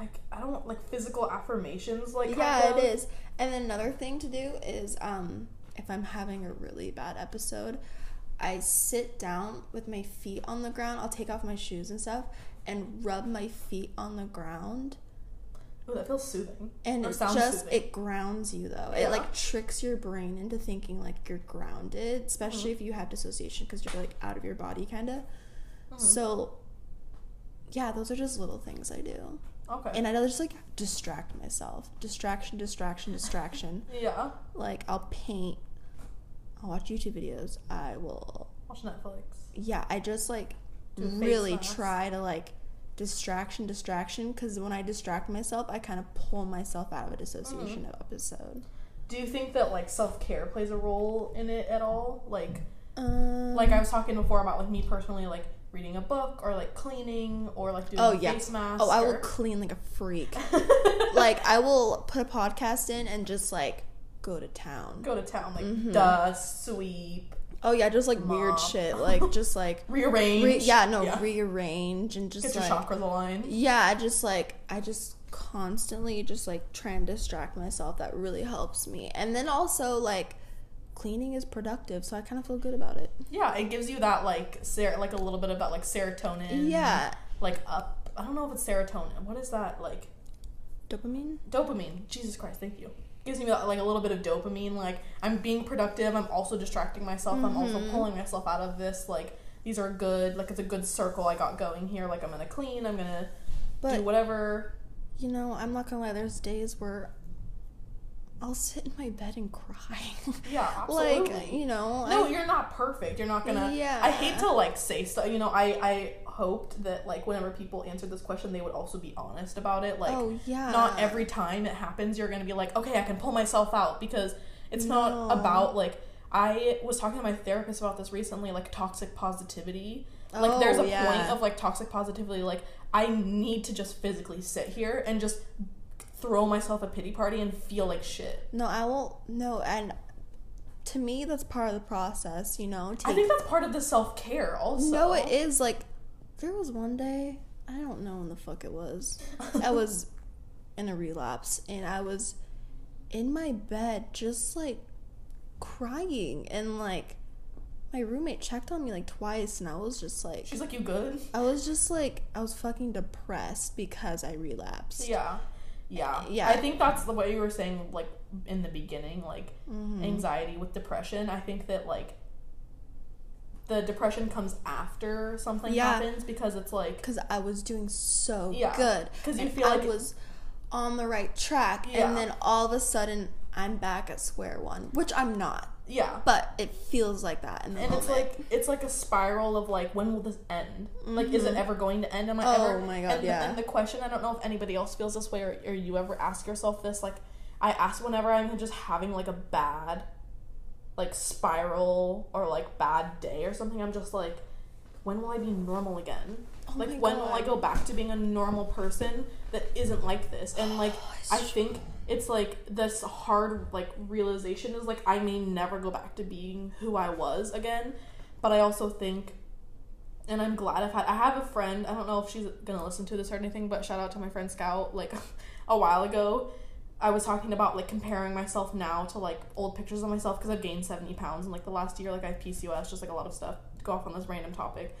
like I don't like physical affirmations. Like yeah, it is. And then another thing to do is um if I'm having a really bad episode, I sit down with my feet on the ground. I'll take off my shoes and stuff and rub my feet on the ground. Ooh, that feels soothing. And it just soothing. it grounds you though. Yeah. It like tricks your brain into thinking like you're grounded, especially Mm-hmm. if you have dissociation because you're like out of your body kind of. Mhm. So yeah, those are just little things I do. Okay. And I just like distract myself. Distraction, distraction, distraction. yeah. like I'll paint, I'll watch YouTube videos. I will Watch Netflix. yeah, I just like Do really try to like distraction distraction because when I distract myself, I kind of pull myself out of a dissociation Mm-hmm. episode. Do you think that like self care plays a role in it at all? Like, Um, like I was talking before about like me personally, like reading a book or like cleaning or like doing Oh, a yeah. face mask. oh, I will or- clean like a freak. like I will put a podcast in and just like go to town. go to town, like Mhm. dust, sweep, Oh yeah, just like weird shit. Like just like rearrange. re- yeah, no, yeah. rearrange and just Get your like chakras aligned. Yeah, I just like I just constantly just like try and distract myself. That really helps me. And then also like cleaning is productive, so I kind of feel good about it. Yeah, it gives you that like ser- like a little bit of that like serotonin. Yeah, Like up. I don't know if it's serotonin. What is that like? dopamine. Dopamine. Jesus Christ, thank you. Gives me that, like a little bit of dopamine. Like I'm being productive. I'm also distracting myself. I'm also Mhm. pulling myself out of this. Like these are good. Like it's a good circle I got going here. Like I'm gonna clean. I'm gonna But do whatever. you know, I'm not gonna lie. There's days where I'll sit in my bed and cry. Yeah, absolutely. like you know, no, I- you're not perfect. You're not gonna. Yeah. I hate to like say stuff. You know, I I hoped that like whenever people answered this question, they would also be honest about it. Like, oh yeah, not every time it happens, you're gonna be like, okay, I can pull myself out because it's No. not about like. I was talking to my therapist about this recently, like toxic positivity. Like, there's Oh, a yeah. point of like toxic positivity. Like, I need to just physically sit here and just throw myself a pity party and feel like shit. No, I won't. No, and to me, that's part of the process. You know, I think that's part of the self care. Also, No, it is like there was one day I don't know when the fuck it was. I was in a relapse and I was in my bed just like crying and like my roommate checked on me like twice and I was just like She's like, "You good?" I was just like I was fucking depressed because I relapsed. Yeah. Yeah. Yeah. I think that's the way you were saying, like, in the beginning, like, Mhm. anxiety with depression. I think that, like, the depression comes after something Yeah. happens because it's like, Cuz I was doing so Yeah, good. 'cause you feel I like- was on the right track Yeah. and then all of a sudden I'm back at square one, which I'm not. Yeah. but it feels like that And moment. it's like it's like a spiral of like when will this end? Like is it Mhm. ever going to end? Am I Oh ever? Oh my God, And, yeah. And the question I don't know if anybody else feels this way or, or you ever ask yourself this. Like I ask whenever I'm just having like a bad, like spiral or like bad day or something. I'm just like, when will I be normal again? Oh like when will I go back to being a normal person that isn't like this? And like It's I think it's like this hard like realization is like I may never go back to being who I was again, but I also think and I'm glad I've had I have a friend, I don't know if she's gonna listen to this or anything, but shout out to my friend Scout, like a while ago. I was talking about like comparing myself now to like old pictures of myself because I've gained 70 pounds in like the last year. Like I have PCOS, just like a lot of stuff go off on this random topic.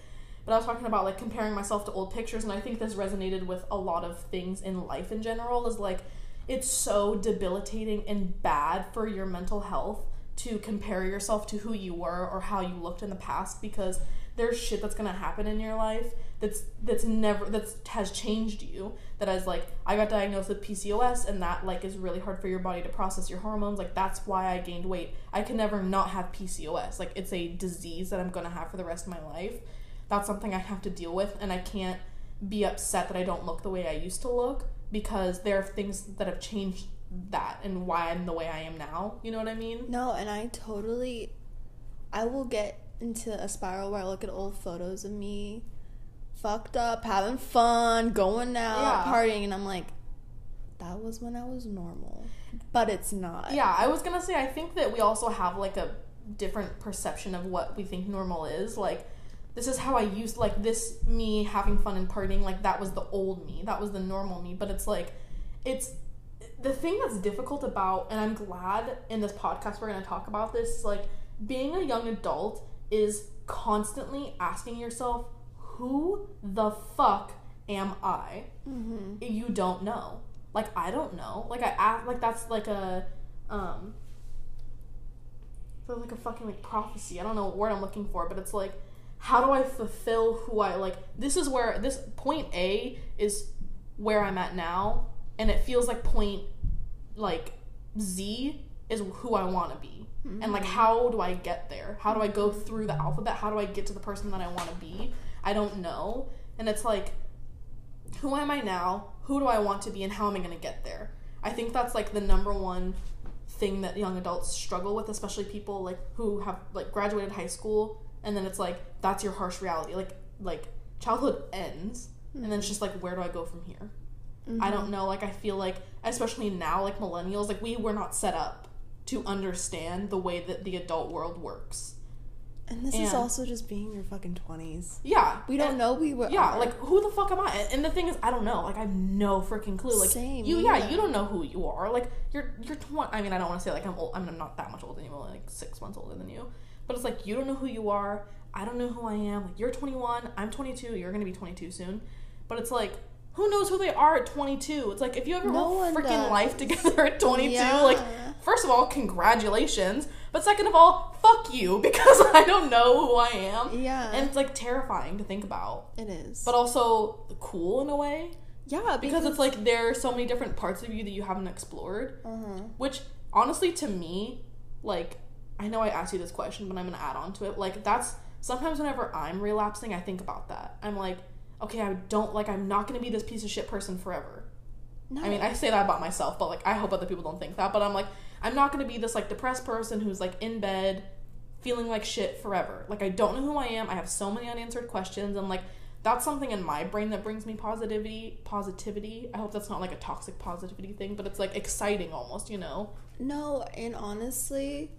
But I was talking about like comparing myself to old pictures, and I think this resonated with a lot of things in life in general. Is like it's so debilitating and bad for your mental health to compare yourself to who you were or how you looked in the past because there's shit that's gonna happen in your life that's that's never that's has changed you. That as like I got diagnosed with PCOS and that like is really hard for your body to process your hormones. Like that's why I gained weight. I can never not have PCOS like it's a disease that I'm gonna have for the rest of my life. That's something I have to deal with and I can't be upset that I don't look the way I used to look because there are things that have changed that and why I'm the way I am now. You know what I mean? no, and I totally, I will get into a spiral where I look at old photos of me, fucked up, having fun, going out, Yeah. partying, and I'm like, that was when I was normal, but it's not. Yeah, I was gonna say I think that we also have like a different perception of what we think normal is. Like this is how I used like this me having fun and partying like that was the old me. That was the normal me, but it's like it's the thing that's difficult about and I'm glad in this podcast we're going to talk about this like being a young adult is constantly asking yourself who the fuck am I? Mm-hmm. You don't know. Like I don't know. Like I act like that's like a um like a fucking like prophecy. I don't know what word I'm looking for, but it's like how do I fulfill who I like this is where this point A is where I'm at now and it feels like point like Z is who I want to be. And like mm-hmm. how do I get there? How do I go mm-hmm. through the alphabet? How do I get to the person that I want to be? I don't know. And it's like who am I now? Who do I want to be and how am I going to get there? I think that's like the number one thing that young adults struggle with, especially people like who have like graduated high school and then it's like that's your harsh reality. Like like childhood ends and then it's mm-hmm. just like where do I go from here? I mm-hmm. don't know. Like I feel like especially now like millennials like we were not set up to understand the way that the adult world works. And this is also just being your fucking twenties. Yeah. We don't and- know we were. Yeah, like who the fuck am I? And- And the thing is, I don't know. Like I have no freaking clue. Like Same, you, yeah, yeah. you don't know who you are. Like you're you're twenty. I mean, I don't want to say like I'm old. I mean, I'm not that much older than you. I'm like six months older than you. But it's like you don't know who you are. I don't know who I am. Like you're 21. I'm 22. You're gonna be 22 soon. But it's like. Who knows who they are at 22? It's like if you have your No whole freaking does. life together at 22, Yeah. like first of all, congratulations. But second of all, fuck you because I don't know who I am. Yeah. And it's like terrifying to think about, it is. but also cool in a way yeah, because it's like there are so many different parts of you that you haven't explored. Uh-huh. Which honestly, to me, like I know I asked you this question, but I'm gonna add on to it. Like that's sometimes whenever I'm relapsing, I think about that. I'm like, okay, I don't like I'm not gonna be this piece of shit person forever. No. I mean, I say that about myself, but like I hope other people don't think that. But I'm like, I'm not gonna be this like depressed person who's like in bed feeling like shit forever. Like I don't know who I am. I have so many unanswered questions and like that's something in my brain that brings me positivity positivity. I hope that's not like a toxic positivity thing, but it's like exciting almost, you know. No, and honestly,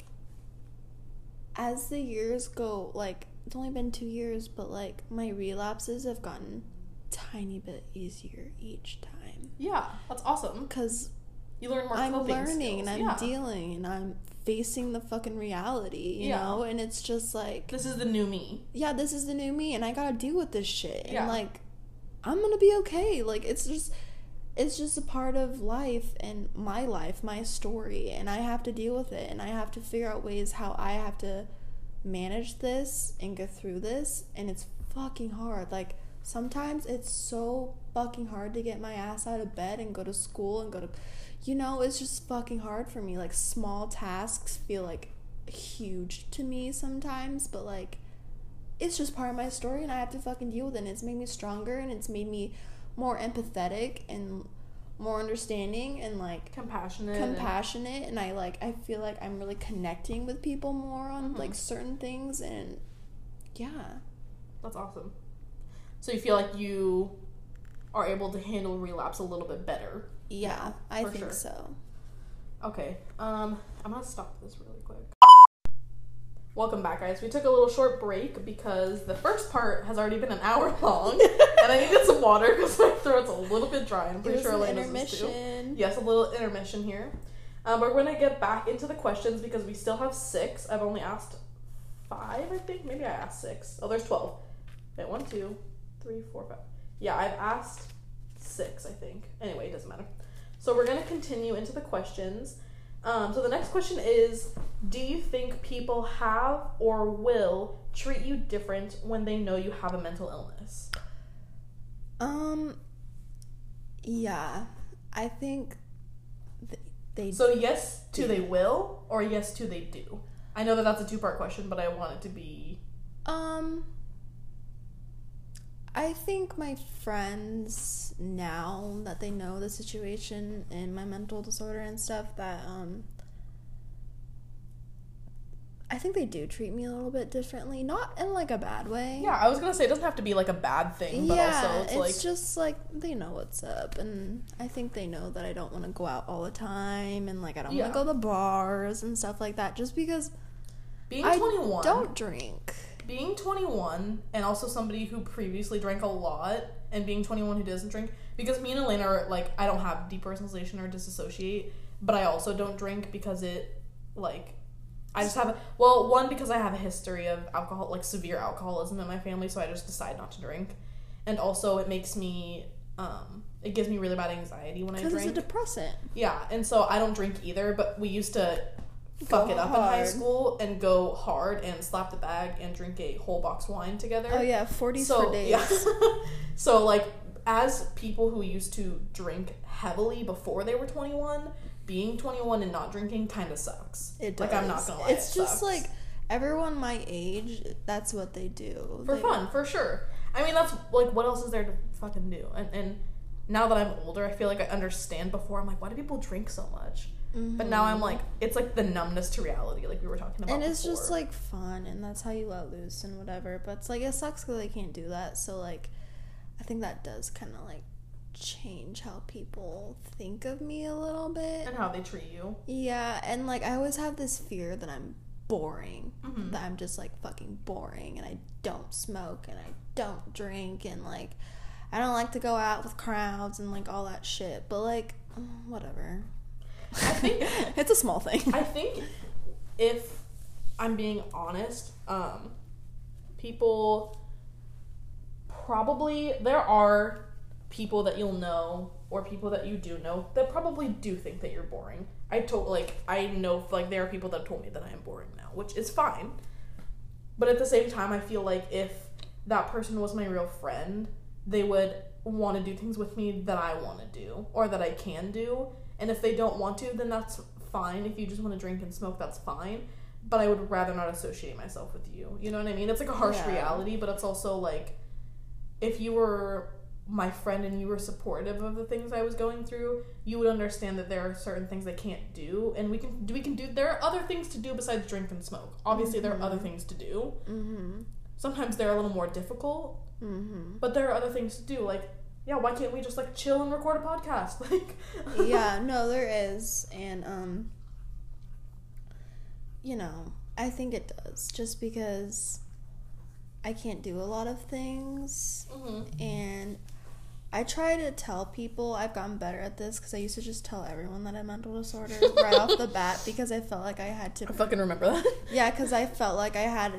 as the years go, like it's only been two years, but like my relapses have gotten tiny bit easier each time Yeah, that's awesome. because You learn more I'm learning and. I'm yeah. dealing and I'm facing the fucking reality, you Yeah. know, and it's just like, This is the new me. yeah, this is the new me, and I gotta deal with this shit, Yeah. and like, I'm gonna be okay. Like it's just. It's just a part of life and my life, my story, and I have to deal with it and I have to figure out ways how I have to manage this and get through this and it's fucking hard. Like sometimes it's so fucking hard to get my ass out of bed and go to school and go to you know, it's just fucking hard for me. Like small tasks feel like huge to me sometimes, but like it's just part of my story and I have to fucking deal with it. And it's made me stronger and it's made me more empathetic and more understanding and like Compassionate. compassionate and I like I feel like I'm really connecting with people more on Mhm. like certain things and yeah. That's awesome. So you feel like you are able to handle relapse a little bit better. Yeah, I think sure. so. Okay. Um, I'm gonna stop this really quick. Welcome back, guys. We took a little short break because the first part has already been an hour long, and I needed some water because my throat's a little bit dry. I'm pretty sure Elena's is too. intermission. Yes, a little intermission here. Um, but we're gonna get back into the questions because we still have six. I've only asked five, I think. Maybe I asked six. Oh, there's twelve. Wait, one, two, three, four, five. Yeah, I've asked six, I think. Anyway, it doesn't matter. So we're gonna continue into the questions. Um, so the next question is: Do you think people have or will treat you different when they know you have a mental illness? Um yeah. I think th- they So yes to they will or yes to they do. I know that that's a two part question, but I want it to be Um, I think my friends now that they know the situation and my mental disorder and stuff that um I think they do treat me a little bit differently, not in like a bad way. yeah. I was gonna say it doesn't have to be like a bad thing, but also it's, like it's just like they know what's up, and I think they know that I don't want to go out all the time, and like I don't Yeah. want to go to bars and stuff like that, just because being I twenty one. don't drink. Being 21 and also somebody who previously drank a lot and being 21 who doesn't drink because me and Elena are like I don't have depersonalization or disassociate, but I also don't drink because it like I just have a, well one because I have a history of alcohol like severe alcoholism in my family, so I just decide not to drink, and also it makes me um it gives me really bad anxiety when I Because drink. it's a depressant. Yeah, and so I don't drink either, but we used to fuck it up in high school and go hard and slap the bag and drink a whole box wine together. Oh yeah, 40s so for days. yeah. so like as people who used to drink heavily before they were 21, being 21 and not drinking kind of sucks. It does. Like I'm not gonna lie. It's it just sucks. like everyone my age, that's what they do. for They- fun, for sure. I mean, that's like what else is there to fucking do? And and now that I'm older, I feel like I understand. Before I'm like, why do people drink so much? But now I'm like, it's like the numbness to reality, like we were talking about. Mm-hmm. And it's just like fun, and that's how you let loose and whatever. But it's like it sucks because I can't do that. So like, I think that does kind of like change how people think of me a little bit. and how they treat you. Yeah, and like I always have this fear that I'm boring, Mhm. that I'm just like fucking boring, and I don't smoke and I don't drink, and like I don't like to go out with crowds and like all that shit. But like, whatever. I think it's a small thing. I think if I'm being honest, um, people probably there are people that you'll know or people that you do know that probably do think that you're boring. I told like I know like there are people that told me that I am boring now, which is fine. But at the same time, I feel like if that person was my real friend, they would want to do things with me that I want to do or that I can do. And if they don't want to, then that's fine. If you just want to drink and smoke, that's fine. But I would rather not associate myself with you. You know what I mean? It's like a harsh Yeah. reality, but it's also like if you were my friend and you were supportive of the things I was going through, you would understand that there are certain things I can't do, and we can we can do. There are other things to do besides drink and smoke. Obviously, there are other things to do. mm-hmm. Sometimes they're a little more difficult, Mm-hmm. but there are other things to do. Like, yeah, why can't we just like chill and record a podcast? Like, yeah, no, there is, and um, you know, I think it does, just because I can't do a lot of things, Mhm. and I try to tell people I've gotten better at this because I used to just tell everyone that I had mental disorder right off the bat because I felt like I had to I fucking remember that. Yeah, because I felt like I had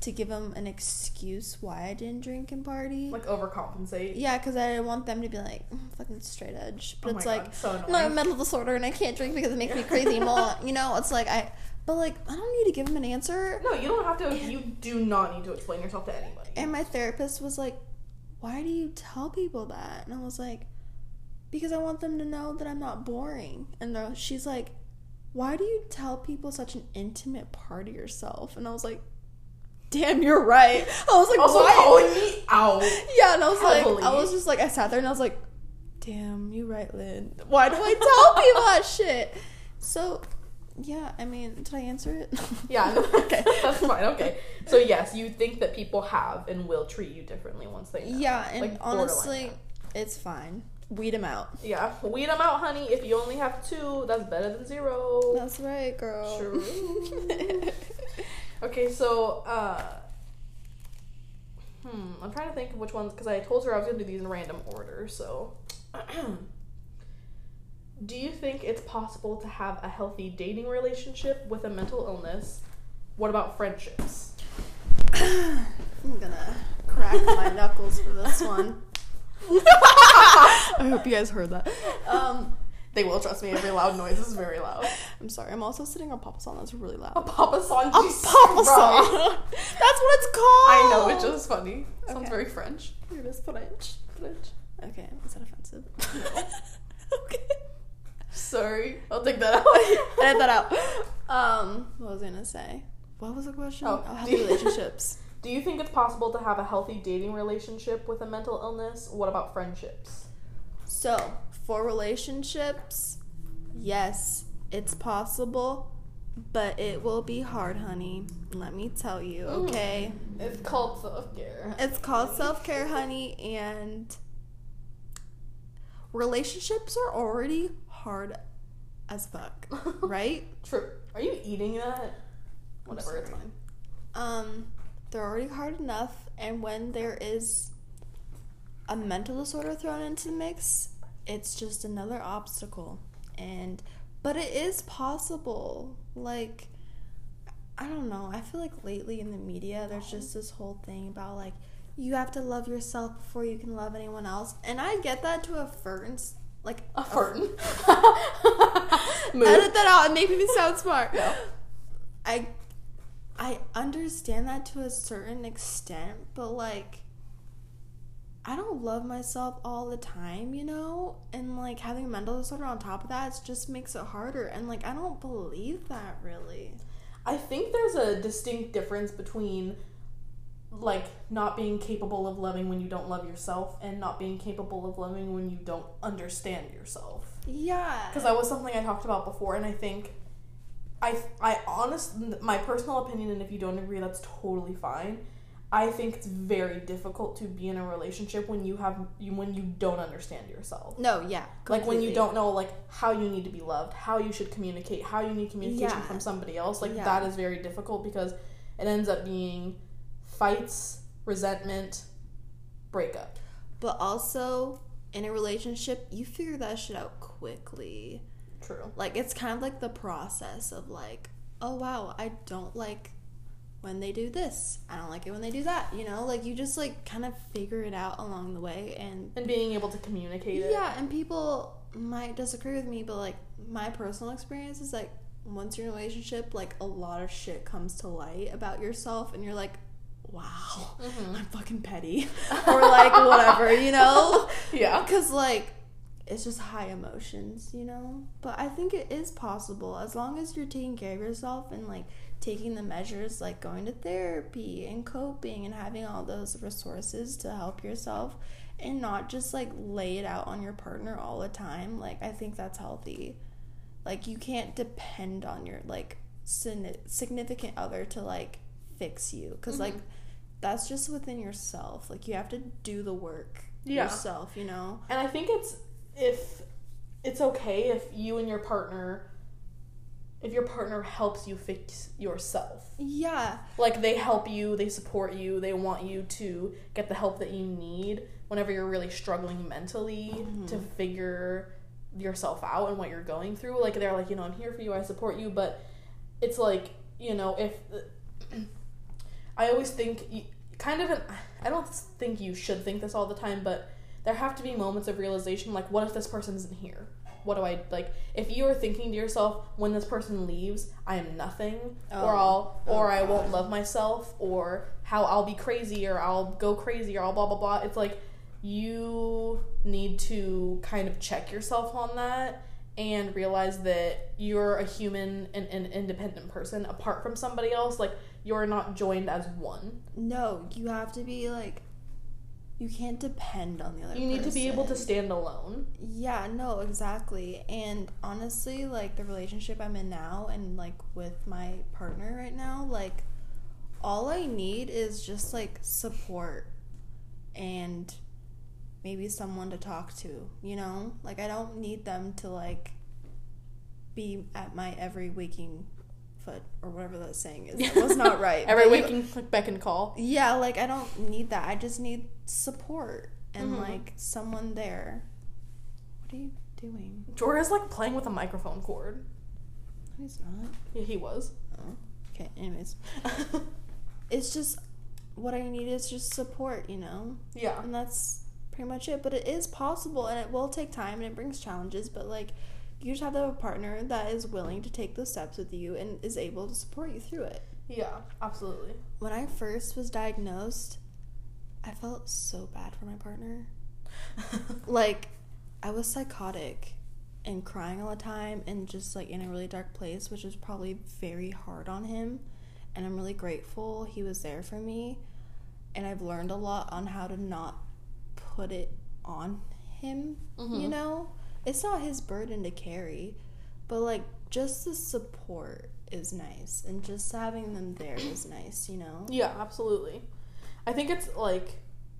to give them an excuse why I didn't drink and party. like overcompensate. yeah, because I want them to be like "Mm, fucking straight edge. But Oh it's like God, so no, I have annoying. mental disorder and I can't drink because it makes me crazy. Well, you know, it's like I. But like, I don't need to give them an answer. No, you don't have to. You do not need to explain yourself to anybody. And my therapist was like, "Why do you tell people that?" And I was like, "Because I want them to know that I'm not boring." And she's like, "Why do you tell people such an intimate part of yourself?" And I was like, "Damn, you're right." I was like, also "Why?" calling me out. Yeah, and I was Heavily. like, I was just like, I sat there and I was like, "Damn, you're right, Lynn. Why do I tell people that shit?" So, yeah, I mean, did I answer it? Yeah, no, okay. that's fine. Okay, so yes, you think that people have and will treat you differently once they know. Yeah, and Like, honestly, it's fine. Weed them out. Yeah, weed them out, honey. If you only have two, that's better than zero. That's right, girl. True. Okay, so uh, hmm, I'm trying to think of which ones because I told her I was gonna do these in random order. So, do you think it's possible to have a healthy dating relationship with a mental illness? What about friendships? I'm gonna crack my knuckles for this one. I hope you guys heard that. Um, They will trust me. Every loud noise is very loud. I'm sorry. I'm also sitting on Papa Song. That's really loud. A Papa San. A Papa Song. That's what it's called. I know, it's just funny. Sounds very French. It is French. French. Okay, is that offensive? okay. Sorry, I'll take that out. Edit that out. Um, what was I gonna say? What was the question? Oh, Oh, healthy relationships. Do you think it's possible to have a healthy dating relationship with a mental illness? What about friendships? So, for relationships, yes, it's possible, but it will be hard, honey. Let me tell you, okay? It's called self care. It's called self care, honey, and relationships are already hard as fuck, right? True. Are you eating that? Whatever, it's fine. Um, they're already hard enough, and when there is a mental disorder thrown into the mix, it's just another obstacle. And but it is possible. Like I don't know. I feel like lately in the media there's uh-huh. just this whole thing about like you have to love yourself before you can love anyone else. And I get that to a certain like A fern. Edit that out and make me sound smart. Yeah. I I understand that to a certain extent, but like I don't love myself all the time, you know? And like having a mental disorder on top of that just makes it harder. And like I don't believe that really. I think there's a distinct difference between like not being capable of loving when you don't love yourself and not being capable of loving when you don't understand yourself. Yeah. Because that was something I talked about before, and I think I I honest my personal opinion, and if you don't agree, that's totally fine. I think it's very difficult to be in a relationship when you have you when you don't understand yourself. No, yeah. Like when you don't know like how you need to be loved, how you should communicate, how you need communication Yeah. from somebody else. Like Yeah. that is very difficult because it ends up being fights, resentment, breakup. But also in a relationship, you figure that shit out quickly. True. Like it's kind of like the process of like, oh wow, I don't like when they do this. I don't like it when they do that. You know, like you just like kind of figure it out along the way and And being able to communicate it. yeah, and people might disagree with me, but like my personal experience is like once you're in a relationship, like a lot of shit comes to light about yourself and you're like, wow, Mhm. I'm fucking petty or like whatever, you know? Yeah. Because, like, it's just high emotions, you know? But I think it is possible as long as you're taking care of yourself and, like, taking the measures, like going to therapy and coping and having all those resources to help yourself and not just, like, lay it out on your partner all the time. Like, I think that's healthy. Like, you can't depend on your, like, significant other to, like, fix you. Because, like, mm-hmm. that's just within yourself. Like, you have to do the work Yeah. yourself, you know? And I think it's if it's okay if you and your partner if your partner helps you fix yourself. Yeah. Like they help you, they support you, they want you to get the help that you need whenever you're really struggling mentally mm-hmm. to figure yourself out and what you're going through. Like they're like, you know, I'm here for you, I support you, but it's like, you know, if I always think kind of an I don't think you should think this all the time, but there have to be moments of realization like what if this person isn't here? What do I like if you are thinking to yourself when this person leaves, I am nothing or Oh. I'll or Oh, I won't love myself or how I'll be crazy or I'll go crazy or I'll blah blah blah. It's like you need to kind of check yourself on that and realize that you're a human and an independent person apart from somebody else. Like you're not joined as one. No, you have to be like you can't depend on the other You need to be able to stand alone. Yeah, no, exactly. And honestly, like the relationship I'm in now and like with my partner right now, like all I need is just like support and maybe someone to talk to, you know? Like I don't need them to like be at my every waking foot or whatever that saying is. That was not right. Every but you- waking beck and call. yeah, like I don't need that. I just need support and Mhm. like someone there. What are you doing? Jorah's like playing with a microphone cord. He's not. Yeah, he was. Oh. Okay, anyways. It's just what I need is just support, you know? yeah. And that's pretty much it. But it is possible and it will take time and it brings challenges, but like you just have to have a partner that is willing to take those steps with you and is able to support you through it. Yeah, absolutely. When I first was diagnosed, I felt so bad for my partner. like I was psychotic and crying all the time and just like in a really dark place, which was probably very hard on him. And I'm really grateful he was there for me. And I've learned a lot on how to not put it on him, you Mhm. know? It's not his burden to carry, but like just the support is nice and just having them there is nice, you know? Yeah, absolutely. I think it's like,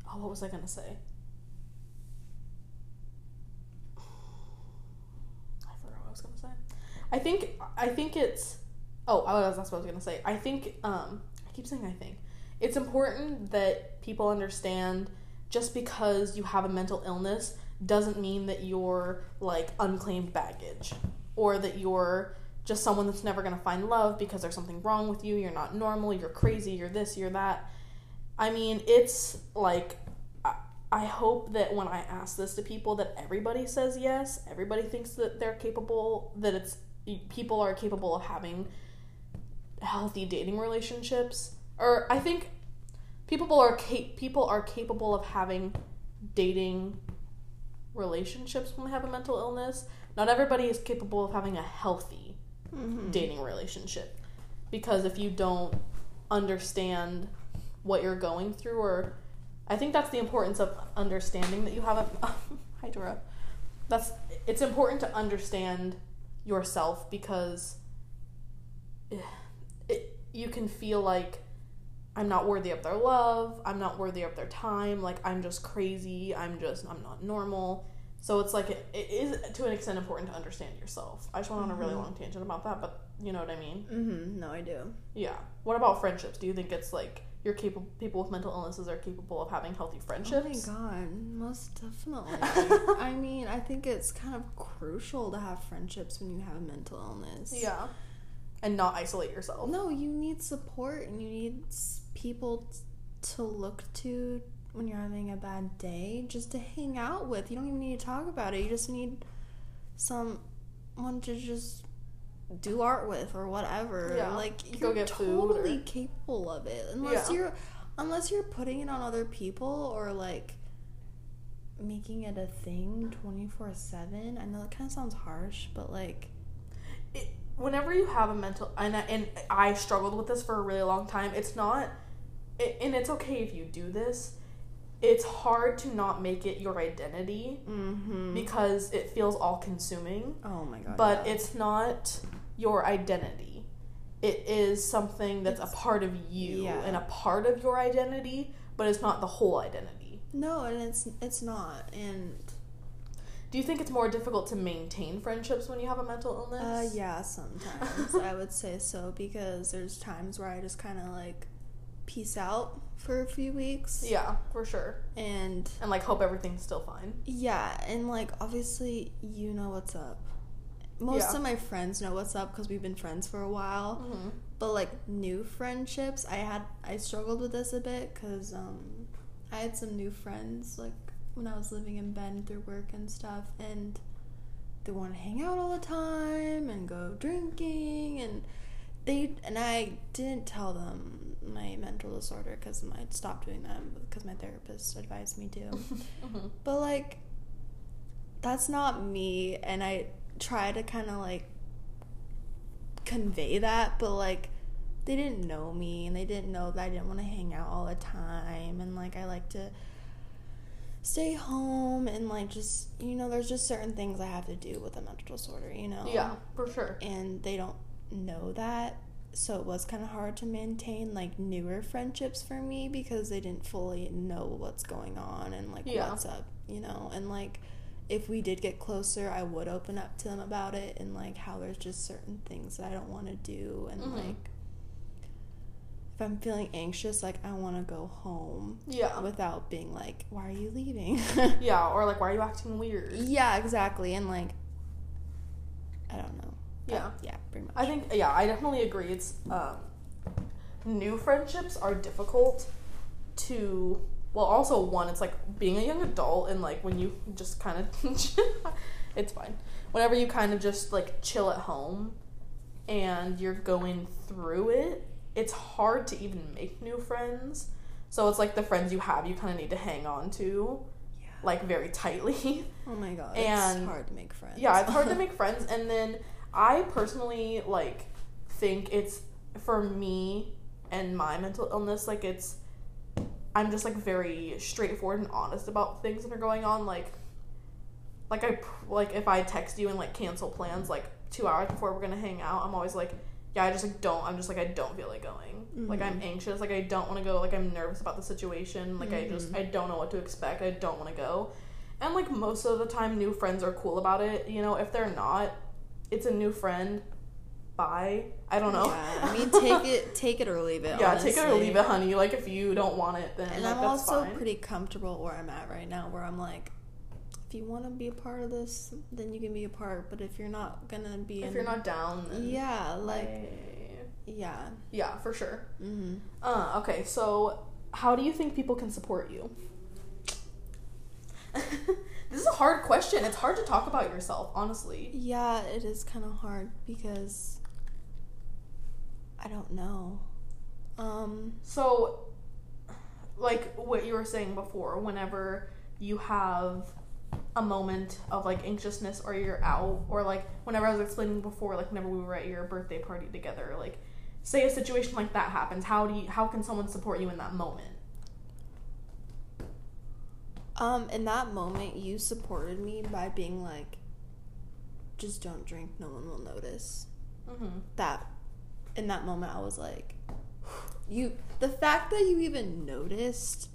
oh, what was I gonna say? I forgot what I was gonna say. I think I think it's. Oh, I was, that's what I was gonna say. I think um, I keep saying I think it's important that people understand just because you have a mental illness doesn't mean that you're like unclaimed baggage or that you're just someone that's never going to find love because there's something wrong with you, you're not normal, you're crazy, you're this, you're that. I mean, it's like I- hope that when I ask this to people that everybody says yes, everybody thinks that they're capable that it's people are capable of having healthy dating relationships or I think people are cap- people are capable of having dating relationships when they have a mental illness. Not everybody is capable of having a healthy Mhm. dating relationship because if you don't understand what you're going through or I think that's the importance of understanding that you have a Hydra. That's it's important to understand yourself because it, it, you can feel like I'm not worthy of their love, I'm not worthy of their time, like I'm just crazy, I'm just I'm not normal. So it's like it, it is to an extent important to understand yourself. I just went on a really Mhm. long tangent about that, but you know what I mean? Mhm. No, I do. Yeah. What about friendships? Do you think it's like you're capable people with mental illnesses are capable of having healthy friendships? Oh my god, most definitely. I mean, I think it's kind of crucial to have friendships when you have a mental illness. Yeah. And not isolate yourself. No, you need support and you need people t- to look to when you're having a bad day, just to hang out with. You don't even need to talk about it. You just need someone to just do art with or whatever. Yeah, Like you're get totally or- capable of it. Unless Yeah. you're unless you're putting it on other people or like making it a thing 24/7. I know that kind of sounds harsh, but like it, whenever you have a mental and and I struggled with this for a really long time. It's not it, and it's okay if you do this. It's hard to not make it your identity mhm. because it feels all consuming, Oh my god. but yeah. it's not your identity. It is something that's It's- a part of you yeah. and a part of your identity, but it's not the whole identity. No, and it's it's not. And Do you think it's more difficult to maintain friendships when you have a mental uh illness? yeah, sometimes I would say so because there's times where I just kind of like peace out for a few weeks. Yeah, for sure. And And like hope everything's still fine. yeah, and like obviously you know what's up. Most Yeah. of my friends know what's up because we've been friends for a while. Mm-hmm. But like new friendships, I had I struggled with this a bit because um, I had some new friends like when I was living in Bend through work and stuff, and they want to hang out all the time and go drinking, and they and I didn't tell them my mental disorder because I stopped doing that because my therapist advised me to. mm-hmm. But like that's not me and I try to kind of like convey that, but like they didn't know me and they didn't know that I didn't want to hang out all the time and like I like to stay home and like just you know there's just certain things I have to do with a mental disorder, you know. Yeah, for sure. And they don't know that. So it was kind of hard to maintain like newer friendships for me because they didn't fully know what's going on and like Yeah. what's up, you know. And like if we did get closer, I would open up to them about it and like how there's just certain things that I don't want to do and Mhm. like if I'm feeling anxious, like I want to go home Yeah. without being like, "Why are you leaving?" Yeah, or like why are you acting weird? yeah, exactly. And like I don't know. Yeah. Yeah, pretty much. I think yeah, I definitely agree. It's um, new friendships are difficult to. Well, also one, it's like being a young adult and like when you just kind of, it's fine. Whenever you kind of just like chill at home, and you're going through it, it's hard to even make new friends. So it's like the friends you have, you kind of need to hang on to, Yeah. like very tightly. Oh my god, And- it's hard to make friends. Yeah, it's hard to make friends. And then I personally like think it's for me and my mental illness. Like it's, I'm just like very straightforward and honest about things that are going on. Like, like I like if I text you and like cancel plans like two hours before we're gonna hang out, I'm always like, yeah, I just like don't. I'm just like I don't feel like going. Like I'm mm-hmm. anxious. Like I don't want to go. Like I'm nervous about the situation. Like I just I mm-hmm. don't know what to expect. I don't want to go. And like most of the time, new friends are cool about it. You know, if they're not, it's a new friend. bye. I don't know. Yeah, I mean, take it, take it or leave it. Yeah, take it or leave it, honey. Like if you don't want it, then And like, I'm that's also fine. pretty comfortable where I'm at right now, where I'm like, if you want to be a part of this, then you can be a part. But if you're not gonna be, if in, you're not down, then yeah, like, I- yeah, yeah, for sure. hmm Uh, okay, so how do you think people can support you? this is a hard question. It's hard to talk about yourself, honestly. yeah, it is kind of hard because I don't know. Um, So, like what you were saying before, whenever you have a moment of like anxiousness or you're out, or like whenever I was explaining before, like whenever we were at your birthday party together, like say a situation like that happens, how do you, how can someone support you in that moment? Um, in that moment, you supported me by being like, just don't drink. No one will notice. Mm-hmm. that in that moment I was like you the fact that you even noticed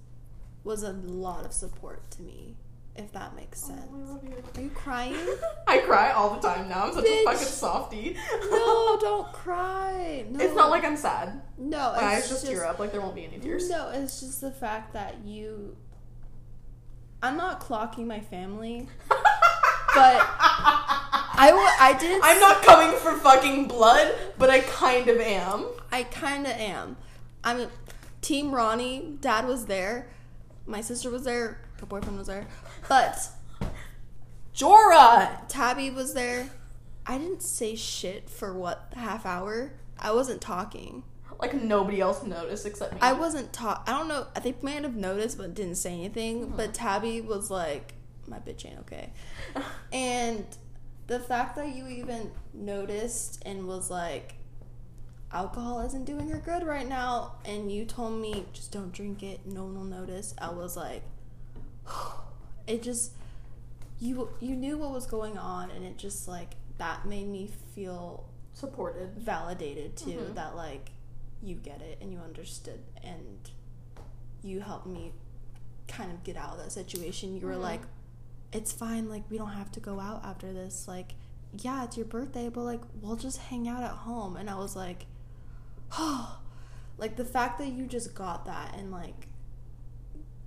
was a lot of support to me if that makes sense. Oh, I love you. Are you crying? I cry all the time now. I'm such Bitch. a fucking softie. no, don't cry. No. It's not like I'm sad. No, My eyes it's just tear up. Like there won't be any tears. No, it's just the fact that you I'm not clocking my family, but I w- I didn't I'm not coming for fucking blood, but I kind of am. I kind of am. I mean, Team Ronnie, dad was there. My sister was there. Her boyfriend was there. But Jorah. Tabby was there. I didn't say shit for what, half hour? I wasn't talking. Like nobody else noticed except me. I wasn't taught. I don't know. I think might have noticed, but didn't say anything. Mm-hmm. But Tabby was like, "My bitch ain't okay," and the fact that you even noticed and was like, "Alcohol isn't doing her good right now," and you told me just don't drink it. No one will notice. I was like, it just you you knew what was going on, and it just like that made me feel supported. validated too Mhm. that like you get it and you understood and you helped me kind of get out of that situation you were Mhm. like it's fine like we don't have to go out after this like yeah it's your birthday but like we'll just hang out at home and i was like oh like the fact that you just got that and like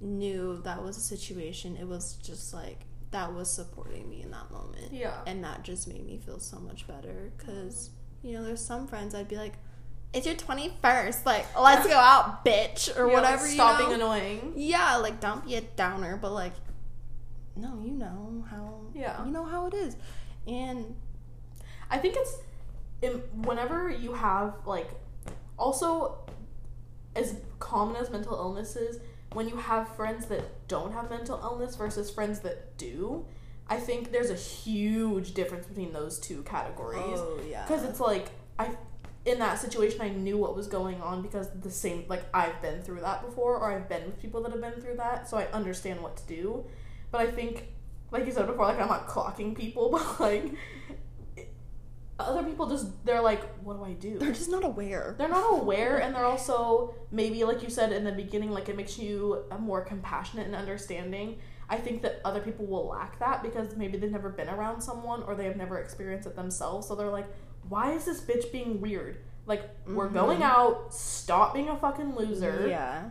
knew that was a situation it was just like that was supporting me in that moment Yeah. and that just made me feel so much better because you know there's some friends i'd be like it's your 21st like let's go out bitch or like, whatever Stop you being annoying. yeah like don't be a downer but like no you know how Yeah. you know how it is. And I think it's whenever you have like also as common as mental illness is when you have friends that don't have mental illness versus friends that do i think there's a huge difference between those two categories. Oh yeah. Because it's like i in that situation i knew what was going on because the same like i've been through that before or i've been with people that have been through that so i understand what to do. But i think like you said before like i'm not clocking people but like it- other people just they're like what do i do? They're just not aware. They're not aware and they're also maybe like you said in the beginning like it makes you a more compassionate and understanding. I think that other people will lack that because maybe they've never been around someone or they have never experienced it themselves so they're like why is this bitch being weird like we're Mhm. going out stop being a fucking loser yeah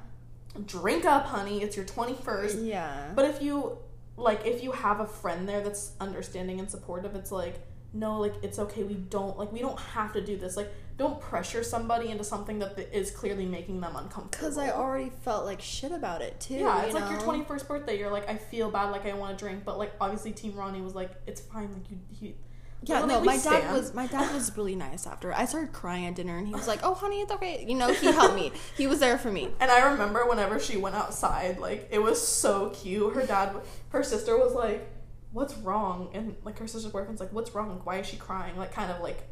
drink up honey it's your 21st yeah but if you like if you have a friend there that's understanding and supportive, it's like no, like it's okay. We don't like we don't have to do this. Like don't pressure somebody into something that is clearly making them uncomfortable. because i already felt like shit about it too yeah, it's you like your twenty first birthday. You're like I feel bad, like I want to drink, but like obviously Team Ronnie was like it's fine. Like you, he, Yeah, Well, no, my dad was my dad was really nice after. I started crying at dinner, and he was like, "Oh, honey, it's okay." You know, he helped me. He was there for me. And I remember whenever she went outside, like it was so cute. Her dad, her sister was like, "What's wrong?" And like her sister's boyfriend's like, "What's wrong? Like, why is she crying?" Like kind of like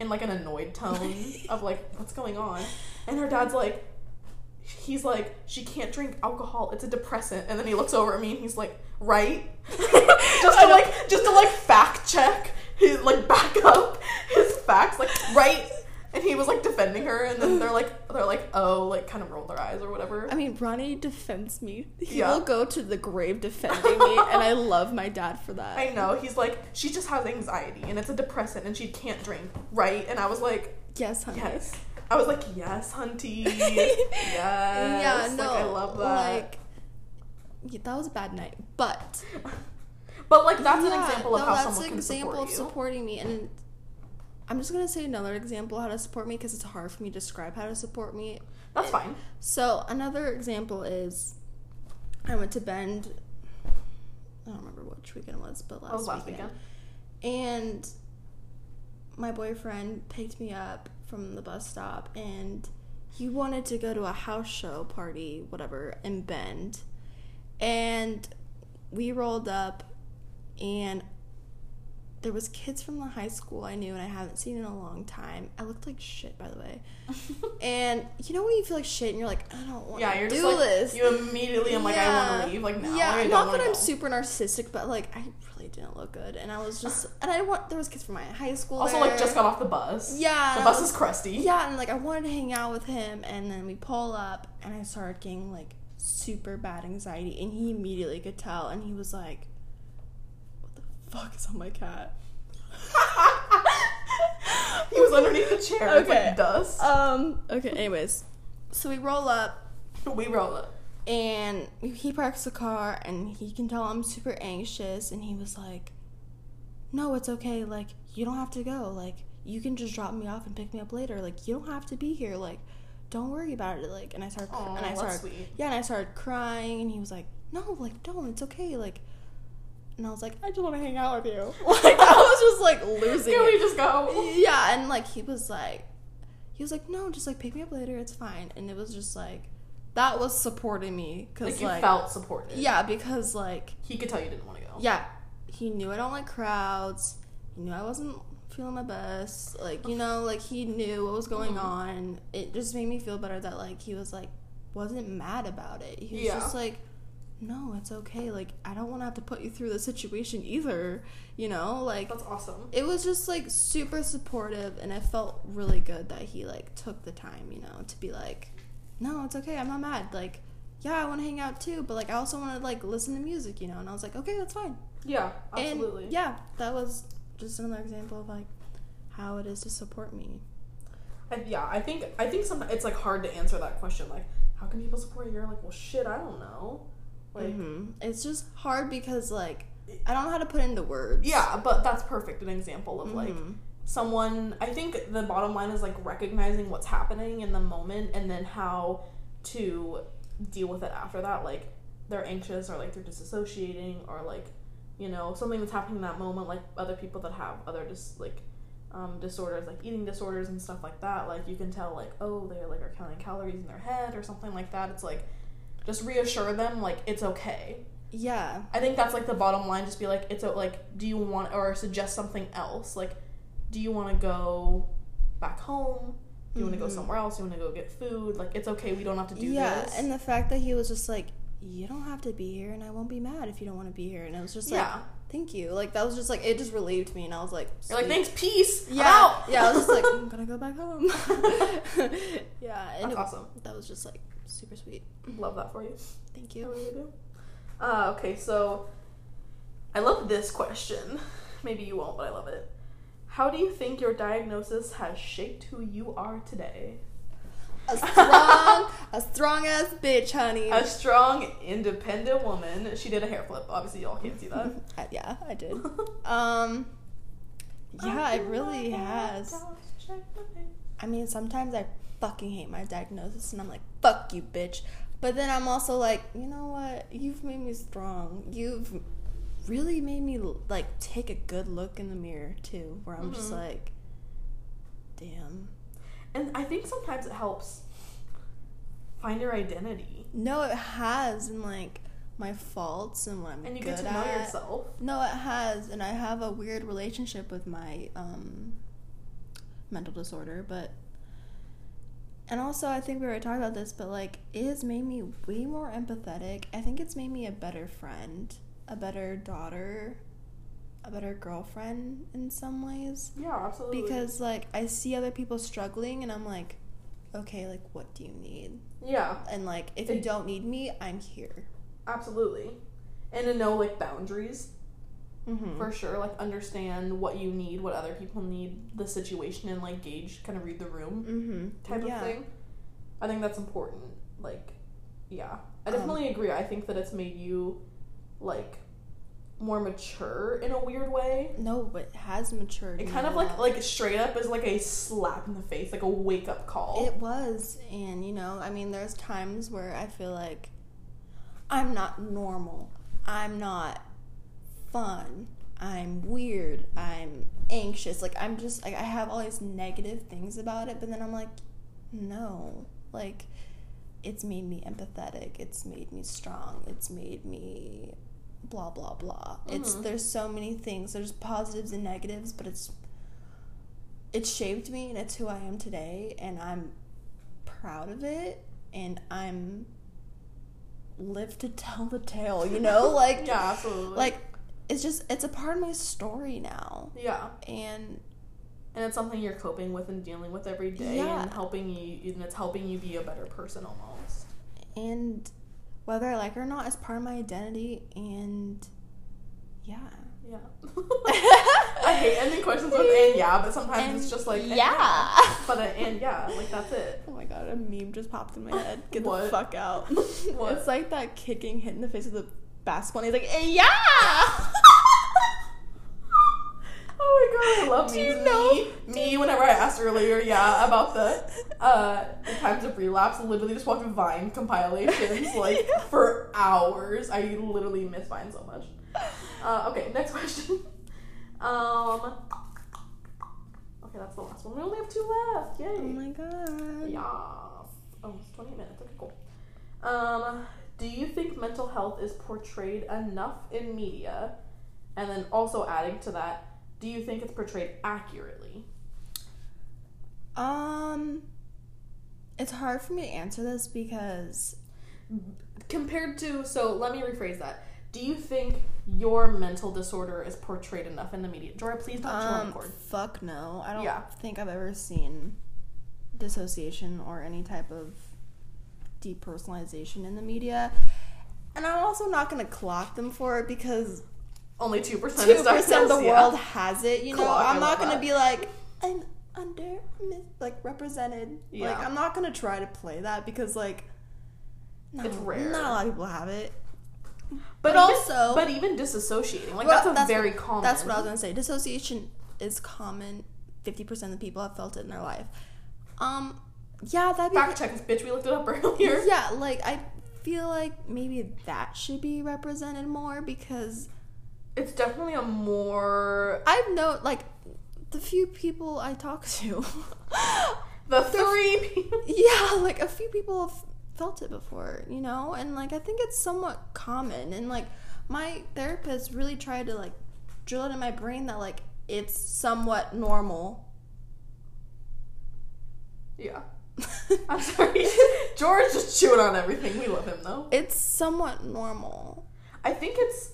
in like an annoyed tone of like, "What's going on?" And her dad's like, he's like, "She can't drink alcohol. It's a depressant." And then he looks over at me and he's like, "Right?" just to like just to like fact check his like back up his facts, like right. and he was like defending her, and then they're like, they're like, oh, like kind of rolled their eyes or whatever. I mean, Ronnie defends me. He Yeah. will go to the grave defending me, and I love my dad for that. I know. He's like, she just has anxiety, and it's a depressant, and she can't drink, right? And I was like, yes, honey. yes. I was like, yes, hunty. yes. Yeah, no. Like, I love that. Like, that was a bad night, but but like, that's an example of no, how that's an example of supporting me, and I'm just gonna say another example how to support me because it's hard for me to describe how to support me. That's fine. So another example is I went to Bend. I don't remember which weekend it was, but oh, last, That was last weekend. weekend. And my boyfriend picked me up from the bus stop, and he wanted to go to a house show party, whatever, in Bend. And we rolled up, and there was kids from the high school I knew and I haven't seen in a long time. I looked like shit, by the way. And you know when you feel like shit and you're like, I don't want yeah, to do like, this. you immediately, I'm like, I want to leave. Like, now. Yeah, I not that I'm go. super narcissistic, but like I really didn't look good, and I was just, and I want there was kids from my high school. Also, there. like, just got off the bus. Yeah, The bus was- is crusty. Yeah, and like I wanted to hang out with him, and then we pull up, and I started getting like super bad anxiety, and he immediately could tell, and he was like, "What the fuck is on my cat?" he was underneath the chair. Okay. like dust. Um. Okay. Anyways, so we roll up, we roll up. and he parks the car, and he can tell I'm super anxious, and he was like, "No, it's okay. Like you don't have to go. Like you can just drop me off and pick me up later. Like you don't have to be here. Like." Don't worry about it. Like, and I started, Aw, and I started, sweet. yeah, and I started crying, and he was like, "No, like, don't. It's okay." Like, and I was like, "I just want to hang out with you." Like, I was just like losing Can it. we just go? Yeah, and like he was like, he was like, no, just like pick me up later, it's fine. And it was just like, that was supporting me because Like, you like, felt supported. yeah, because like, He could tell you didn't want to go. yeah, he knew I don't like crowds. He knew I wasn't feeling my best. Like you know, like he knew what was going Mhm. on. It just made me feel better that like he was like wasn't mad about it. He was Yeah. just like. No, it's okay. Like, I don't want to have to put you through the situation either. You know, like, That's awesome. it was just like super supportive and it felt really good that he like took the time you know to be like no it's okay i'm not mad like yeah i want to hang out too but like i also want to like listen to music you know and i was like okay that's fine Yeah, absolutely. and yeah that was just another example of like how it is to support me And yeah, I think I think sometimes it's like hard to answer that question. Like, how can people support you? You're like, well, shit, I don't know. Like, Mhm. it's just hard because like i don't know how to put into words yeah, but that's perfect an example of like Mhm. someone. I think the bottom line is like recognizing what's happening in the moment and then how to deal with it after that. Like, they're anxious or like they're disassociating or like you know something that's happening in that moment. Like other people that have other just like um, disorders like eating disorders and stuff like that like you can tell like oh they like are counting calories in their head or something like that it's like just reassure them like it's okay. Yeah. I think that's like the bottom line just be like it's a, like do you want or suggest something else? Like do you want to go back home? Do you want to go mm-hmm. somewhere else? Do you want to go get food? Like it's okay we don't have to do yeah this. Yeah, and the fact that he was just like you don't have to be here and i won't be mad if you don't want to be here. And it was just like yeah. Thank you. Like that was just like it just relieved me and i was like you're like thanks peace. Yeah out." yeah i was just like i'm gonna go back home. Yeah and that's it, awesome. that was just like super sweet love that for you thank I you really do. Uh, okay, so I love this question. Maybe you won't, but I love it. How do you think your diagnosis has shaped who you are today? a strong a strong ass bitch honey A strong, independent woman. She did a hair flip. Obviously, y'all can't see that. I- yeah i did um yeah it really has I mean, sometimes I fucking hate my diagnosis and I'm like, fuck you, bitch. But then I'm also like, you know what? You've made me strong. You've really made me like take a good look in the mirror too, where I'm just Mhm. like, damn. And I think sometimes it helps find your identity. No, it has, and like my faults and what I'm And you good get to know at. yourself. No, it has, and I have a weird relationship with my um, mental disorder, but and also I think we were talking about this, but like it has made me way more empathetic. I think it's made me a better friend, a better daughter, a better girlfriend in some ways Yeah, absolutely. because like I see other people struggling and I'm like, okay, like what do you need? yeah, And like if you don't need me, I'm here. absolutely. And to know like boundaries Mm-hmm. for sure. Like understand what you need, what other people need, the situation, and like gauge, kind of read the room mm-hmm. type yeah. of thing. I think that's important. Like, yeah, I Um, definitely agree. I think that it's made you like more mature in a weird way. No, but it has matured. It kind of like like straight up is like a slap in the face, like a wake up call. It was, and you know, I mean, there's times where I feel like I'm not normal. I'm not fun. I'm weird. I'm anxious. Like I'm just like I have all these negative things about it, but then I'm like, no, like it's made me empathetic. It's made me strong. It's made me blah blah blah. It's Mhm. there's so many things. There's positives and negatives, but it's it shaped me and it's who I am today and I'm proud of it and I'm live to tell the tale, you know? Like yeah, absolutely. like it's just it's a part of my story now. yeah, And and it's something you're coping with and dealing with every day, Yeah. and helping you, and it's helping you be a better person almost. and whether I like it or not, it's part of my identity and yeah. Yeah. I hate ending questions with and yeah, but sometimes And it's just like and yeah. But and yeah, like that's it. Oh my god, a meme just popped in my head. Get What? the fuck out. What? It's like that kicking hit in the face of the basketball. And he's like, "Eh, yeah. Oh my god, I love Do memes. you know- Me, me, whenever I asked earlier, yeah, about the uh times of relapse, literally just watching Vine compilations like for hours. I literally miss Vine so much. Uh, okay, next question. Um. Okay, that's the last one. We only have two left. Yay. oh my god. Yes. Almost 20 minutes. Okay, cool. Um, do you think mental health is portrayed enough in media? And then also adding to that, do you think it's portrayed accurately? Um, it's hard for me to answer this because Compared to, so let me rephrase that. Do you think your mental disorder is portrayed enough in the media? Jora, please don't um, cord. fuck no. I don't Yeah. think I've ever seen dissociation or any type of depersonalization in the media. And I'm also not gonna clock them for it because Only 2% 2% of the yeah. world has it. You know, Clock, I'm not gonna be like I'm under like represented. Yeah. Like I'm not gonna try to play that because like not, It's rare. Not a lot of people have it. But, But even, also- but even disassociating, like Well, that's a very what, common. That's what I was gonna say. Dissociation is common. Fifty percent of the people have felt it in their life. Um, yeah, that'd be Fact check this bitch. We looked it up earlier. yeah. Like I feel like maybe that should be represented more because It's definitely a more I've known like the few people I talk to. the three people. yeah, like a few people have felt it before, you know, and like I think it's somewhat common. And like my therapist really tried to like drill it in my brain that like it's somewhat normal. Yeah. I'm sorry. George just chewing on everything. We love him though. it's somewhat normal. I think it's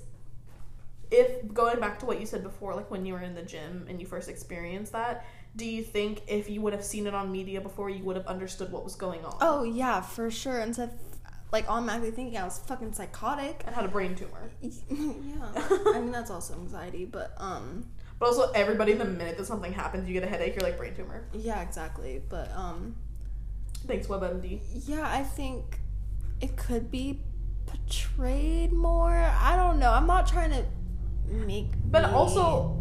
if going back to what you said before, like when you were in the gym and you first experienced that, do you think if you would have seen it on media before you would have understood what was going on? Oh yeah, for sure. Instead, of, like automatically thinking I was fucking psychotic. And had a brain tumor. yeah, I mean that's also anxiety, but um, But also everybody the minute that something happens, you get a headache, you're like brain tumor. yeah, exactly. But um, Thanks, WebMD. yeah, I think it could be portrayed more. I don't know. I'm not trying to make. But me- also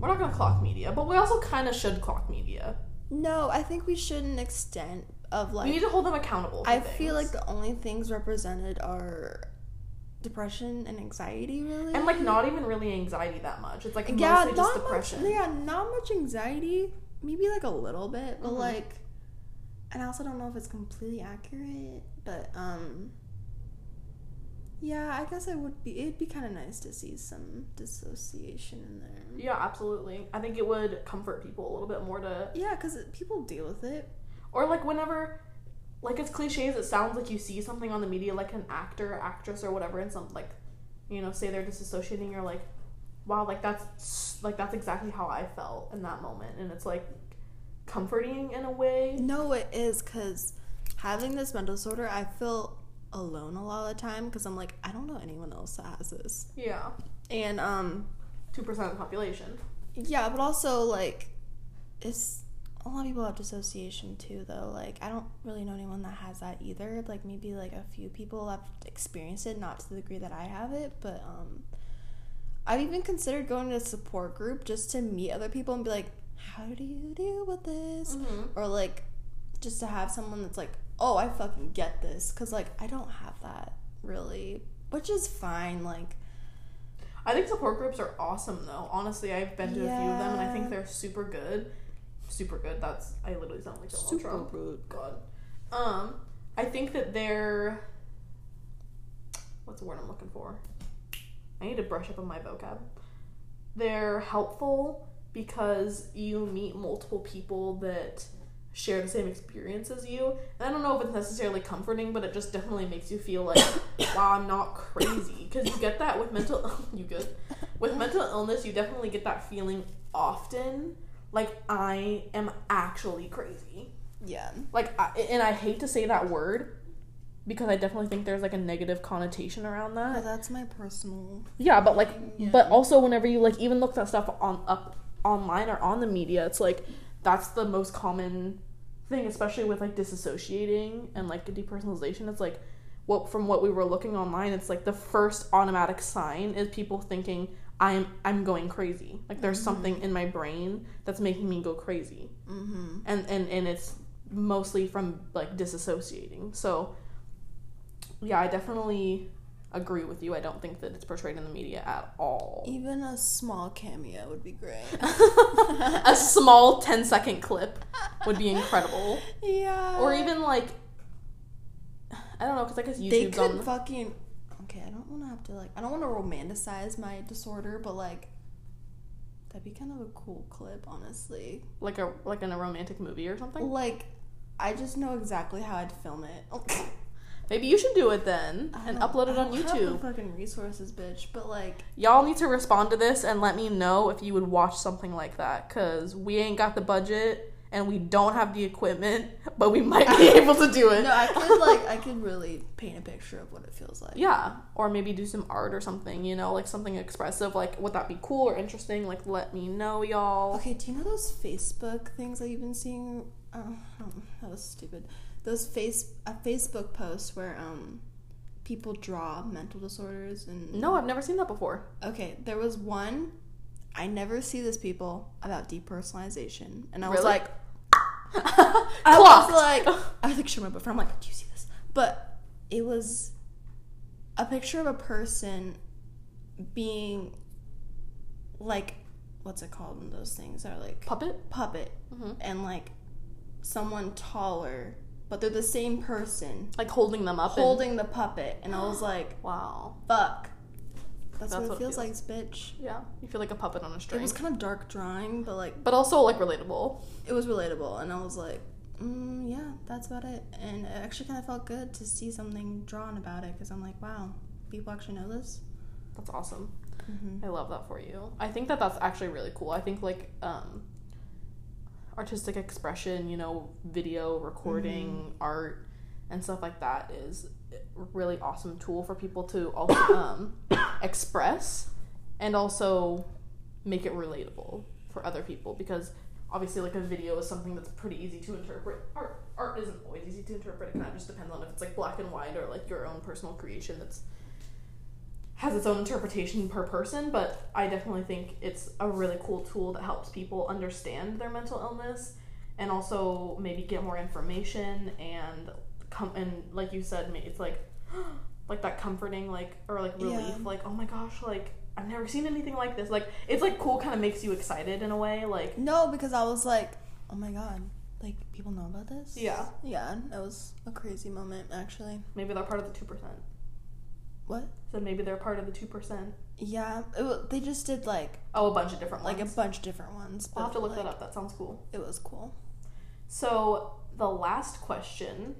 we're not gonna clock media, but we also kinda should clock media. no. I think we should an extent of like. we need to hold them accountable. for I feel like the only things represented are depression and anxiety, really, and like not even really anxiety that much. It's like yeah, mostly just depression. much. Yeah, not much anxiety. Maybe like a little bit, but Mhm. like, and I also don't know if it's completely accurate. But um, yeah, I guess it would be. It'd be kind of nice to see some dissociation in there. Yeah, absolutely. I think it would comfort people a little bit more to, Yeah, because people deal with it. or like whenever, like as cliche as it sounds, like you see something on the media, like an actor, actress, or whatever, and some like, you know, say they're disassociating, you're like, wow, like that's like that's exactly how I felt in that moment, and it's like comforting in a way. No, it is because having this mental disorder, I feel alone a lot of the time because I'm like, I don't know anyone else that has this. Yeah, And um, two percent of the population. yeah, but also like, it's a lot of people have dissociation too, though. Like, I don't really know anyone that has that either. Like, maybe like a few people have experienced it, not to the degree that I have it, but um, I've even considered going to a support group just to meet other people and be like, how do you deal with this? Mm-hmm. or like just to have someone that's like oh i fucking get this because like i don't have that really which is fine like I think support groups are awesome though. Honestly, I've been to a few of them and I think they're super good. Super good. That's I literally sound like Donald Trump. good God. Um, I think that they're what's the word I'm looking for? I need to brush up on my vocab. They're helpful because you meet multiple people that share the same experience as you. And I don't know if it's necessarily comforting, but it just definitely makes you feel like, wow, I'm not crazy. Because you get that with mental, you good. With mental illness, you definitely get that feeling often, like I am actually crazy yeah like I, and i hate to say that word because i definitely think there's like a negative connotation around but that that's my personal yeah but like Yeah. but also whenever you like even look that stuff on up online or on the media it's like that's the most common thing especially with like disassociating and like depersonalization. It's like what from what we were looking online it's like the first automatic sign is people thinking i'm i'm going crazy. Like there's something in my brain that's making me go crazy. Mm-hmm. And and and it's mostly from like disassociating. So yeah i definitely agree with you. I don't think that it's portrayed in the media at all. Even a small cameo would be great. A small 10 second clip would be incredible. Yeah. Or even like i don't know because i guess they youtube's could on fucking okay i don't want to have to like i don't want to romanticize my disorder but like that'd be kind of a cool clip honestly. Like a like in a romantic movie or something? Like i just know exactly how i'd film it maybe you should do it then and upload it on don't have the youtube fucking resources, bitch. But like, y'all need to respond to this and let me know if you would watch something like that because we ain't got the budget and we don't have the equipment but we might be able to do it no, I could like, I could really paint a picture of what it feels like. yeah or maybe do some art or something you know like something expressive like would that be cool or interesting like let me know y'all Okay, do you know those Facebook things that you've been seeing? Oh, hmm, that was stupid. Those face a Facebook post where um people draw mental disorders and no i've never seen that before Okay, there was one. I never see this people about depersonalization, and I was like, I was like, I was like, show my boyfriend. I'm like, do you see this? But it was a picture of a person being like, what's it called? When those things are like puppet puppet, Mhm. and like someone taller, but they're the same person like holding them up and- holding the puppet, and I was like, wow fuck. That's, That's what what it it feels like, feels. bitch. yeah you feel like a puppet on a string It was kind of dark drawing, but like but also like relatable it was relatable, and I was like, mm, yeah, that's about it. And it actually kind of felt good to see something drawn about it because I'm like, wow, people actually know this. that's awesome Mm-hmm. I love that for you. I think that that's actually really cool. I think like um, artistic expression, you know, video recording, art, and stuff like that is a really awesome tool for people to also um, express and also make it relatable for other people because obviously like a video is something that's pretty easy to interpret. Art art isn't always easy to interpret. It kind of just depends on if it's like black and white or like your own personal creation that's has its own interpretation per person, but I definitely think it's a really cool tool that helps people understand their mental illness and also maybe get more information and come and like you said, it's like like that comforting like or like relief, Yeah. like oh my gosh, like I've never seen anything like this. Like it's like cool, kind of makes you excited in a way. Like No, because I was like, oh my god, like people know about this. Yeah. yeah, that was a crazy moment actually. maybe they're part of the two percent. What? So maybe they're part of the two percent. Yeah, it they just did like Oh, a bunch of different like a bunch of different ones. I'll have to look that up. That sounds cool. It was cool. So the last question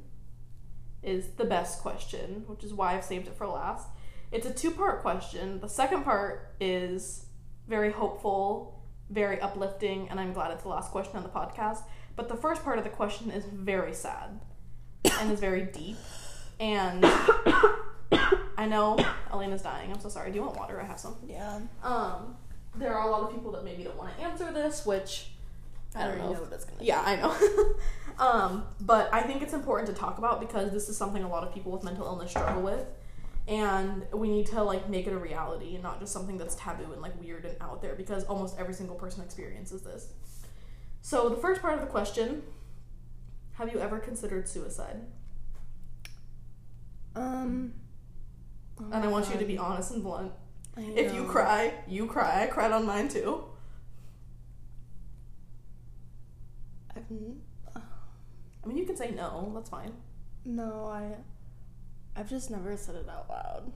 is the best question, which is why I've saved it for last. It's a two part question. The second part is very hopeful, very uplifting, and I'm glad it's the last question on the podcast. But the first part of the question is very sad and is very deep. And I know Elena's dying. I'm so sorry. Do you want water? I have some. Yeah. Um, there are a lot of people that maybe don't want to answer this, which I don't already know. if- what it's gonna yeah, I know. um, but I think it's important to talk about because this is something a lot of people with mental illness struggle with, and we need to like make it a reality and not just something that's taboo and like weird and out there because almost every single person experiences this. So the first part of the question: Have you ever considered suicide? Um. Oh And I want you to be honest and blunt. I If you cry, you cry. I cried on mine too. I've n- I mean, you can say no. That's fine. no, I. I've just never said it out loud.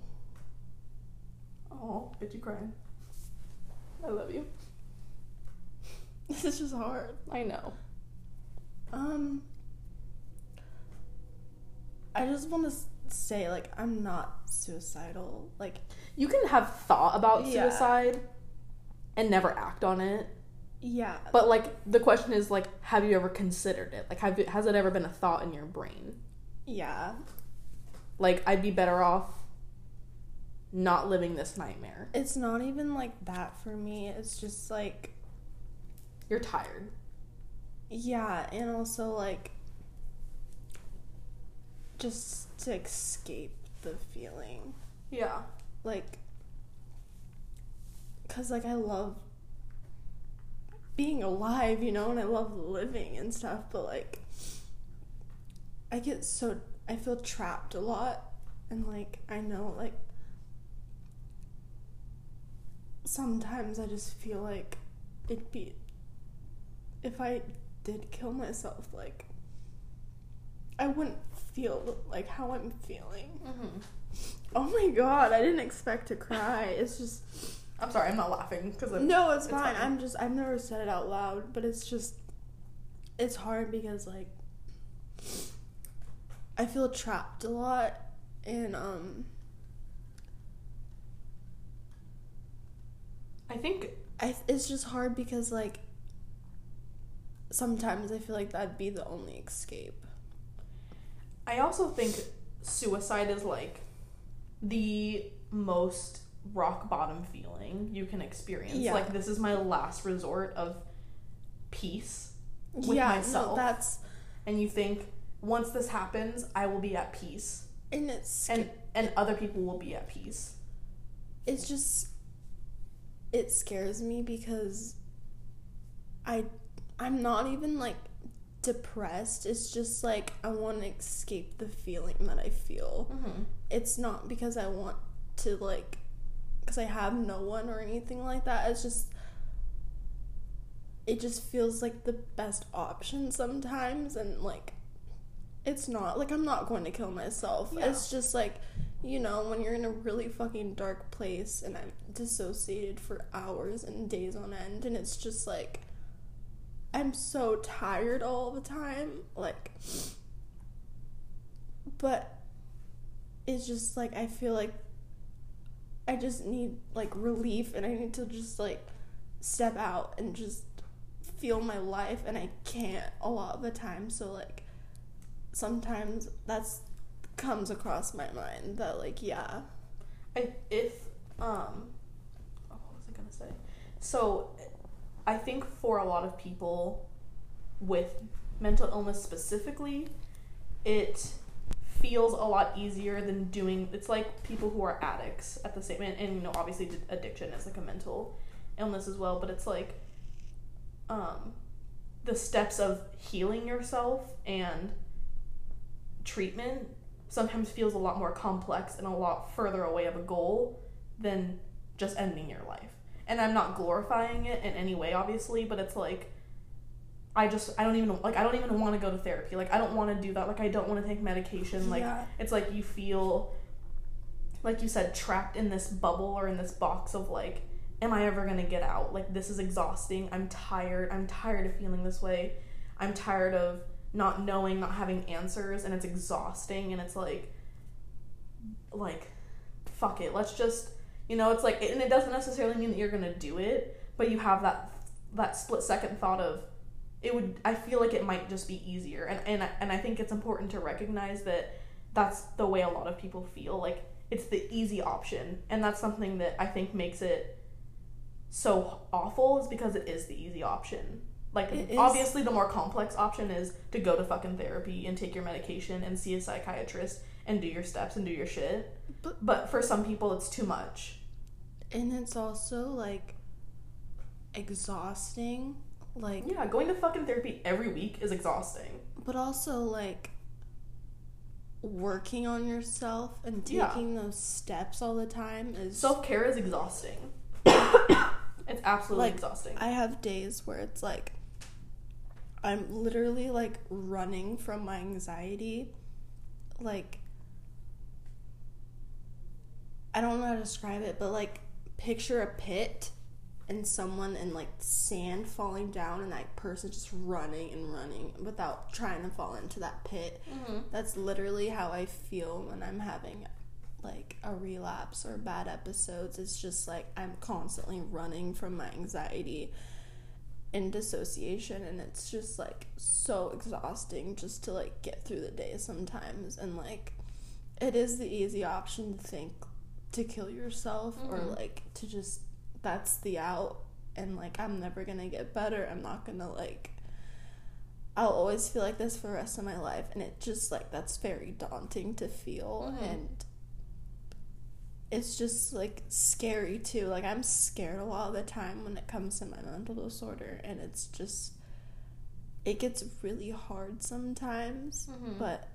Oh, bitch, you crying. I love you. This is just hard. I know. Um. I just want to say, like, I'm not suicidal. Like, You can have thought about Yeah. suicide and never act on it. yeah. But like the question is like have you ever considered it? Like have you, has it ever been a thought in your brain? Yeah. Like I'd be better off not living this nightmare. It's not even like that for me. It's just like, You're tired. yeah, and also like, just to escape the feeling. Yeah. Like, because like I love being alive, you know, and I love living and stuff, but like, I get so, I feel trapped a lot, and like, I know, like, sometimes I just feel like it'd be, if I did kill myself, like, I wouldn't feel like how I'm feeling. Mm-hmm. Oh my god, I didn't expect to cry. It's just I'm sorry, I'm not laughing because no, it's, it's fine. fine. I'm just I've never said it out loud, but it's just it's hard because like I feel trapped a lot and um I think I it's just hard because like sometimes I feel like that'd be the only escape. I also think suicide is like the most rock bottom feeling you can experience. Yeah. Like this is my last resort of peace. With yeah, myself. no, that's And you think once this happens, I will be at peace. and it's And and other people will be at peace. it's just it scares me because I I'm not even like depressed. It's just like I want to escape the feeling that I feel. Mm-hmm. It's not because I want to like cuz I have no one or anything like that. It's just it just feels like the best option sometimes and like it's not like I'm not going to kill myself. Yeah. It's just like you know, when you're in a really fucking dark place and I'm dissociated for hours and days on end, and it's just like, I'm so tired all the time. Like, but it's just like, I feel like I just need like relief and I need to just like step out and just feel my life, and I can't a lot of the time. So, like, sometimes that's comes across my mind that like yeah I, if um oh, what was I gonna say? So I think for a lot of people with mental illness specifically, it feels a lot easier than doing it's like people who are addicts at the same and, and you know obviously addiction is like a mental illness as well but it's like um the steps of healing yourself and treatment sometimes feels a lot more complex and a lot further away of a goal than just ending your life. And I'm not glorifying it in any way, obviously, but it's like I just I don't even like I don't even want to go to therapy. Like I don't want to do that. Like I don't want to take medication. Like Yeah. it's like you feel like you said trapped in this bubble or in this box of like am I ever going to get out? Like this is exhausting. I'm tired. I'm tired of feeling this way. I'm tired of not knowing, not having answers and it's exhausting and it's like like fuck it. Let's just You know, it's like, and it doesn't necessarily mean that you're gonna do it, but you have that that split second thought of it would. I feel like it might just be easier, and and I- and I think it's important to recognize that that's the way a lot of people feel. Like it's the easy option, and that's something that I think makes it so awful is because it is the easy option. Like obviously the more complex option is to go to fucking therapy and take your medication and see a psychiatrist and do your steps and do your shit. But- But for some people it's too much. And it's also like exhausting. Like Yeah, going to fucking therapy every week is exhausting. but also like working on yourself and Yeah. taking those steps all the time is Self care is exhausting. it's absolutely Like, exhausting. I have days where it's like I'm literally like running from my anxiety. Like I don't know how to describe it, but like picture a pit and someone in like sand falling down and that person just running and running without trying to fall into that pit. mm-hmm. That's literally how I feel when I'm having like a relapse or bad episodes. It's just like I'm constantly running from my anxiety and dissociation and it's just like so exhausting just to like get through the day sometimes and like it is the easy option to think to kill yourself or Mhm. like to just that's the out and like I'm never gonna get better. I'm not gonna like I'll always feel like this for the rest of my life and it just like that's very daunting to feel Mhm. and it's just like scary too. Like I'm scared a lot of the time when it comes to my mental disorder and it's just it gets really hard sometimes, Mhm. but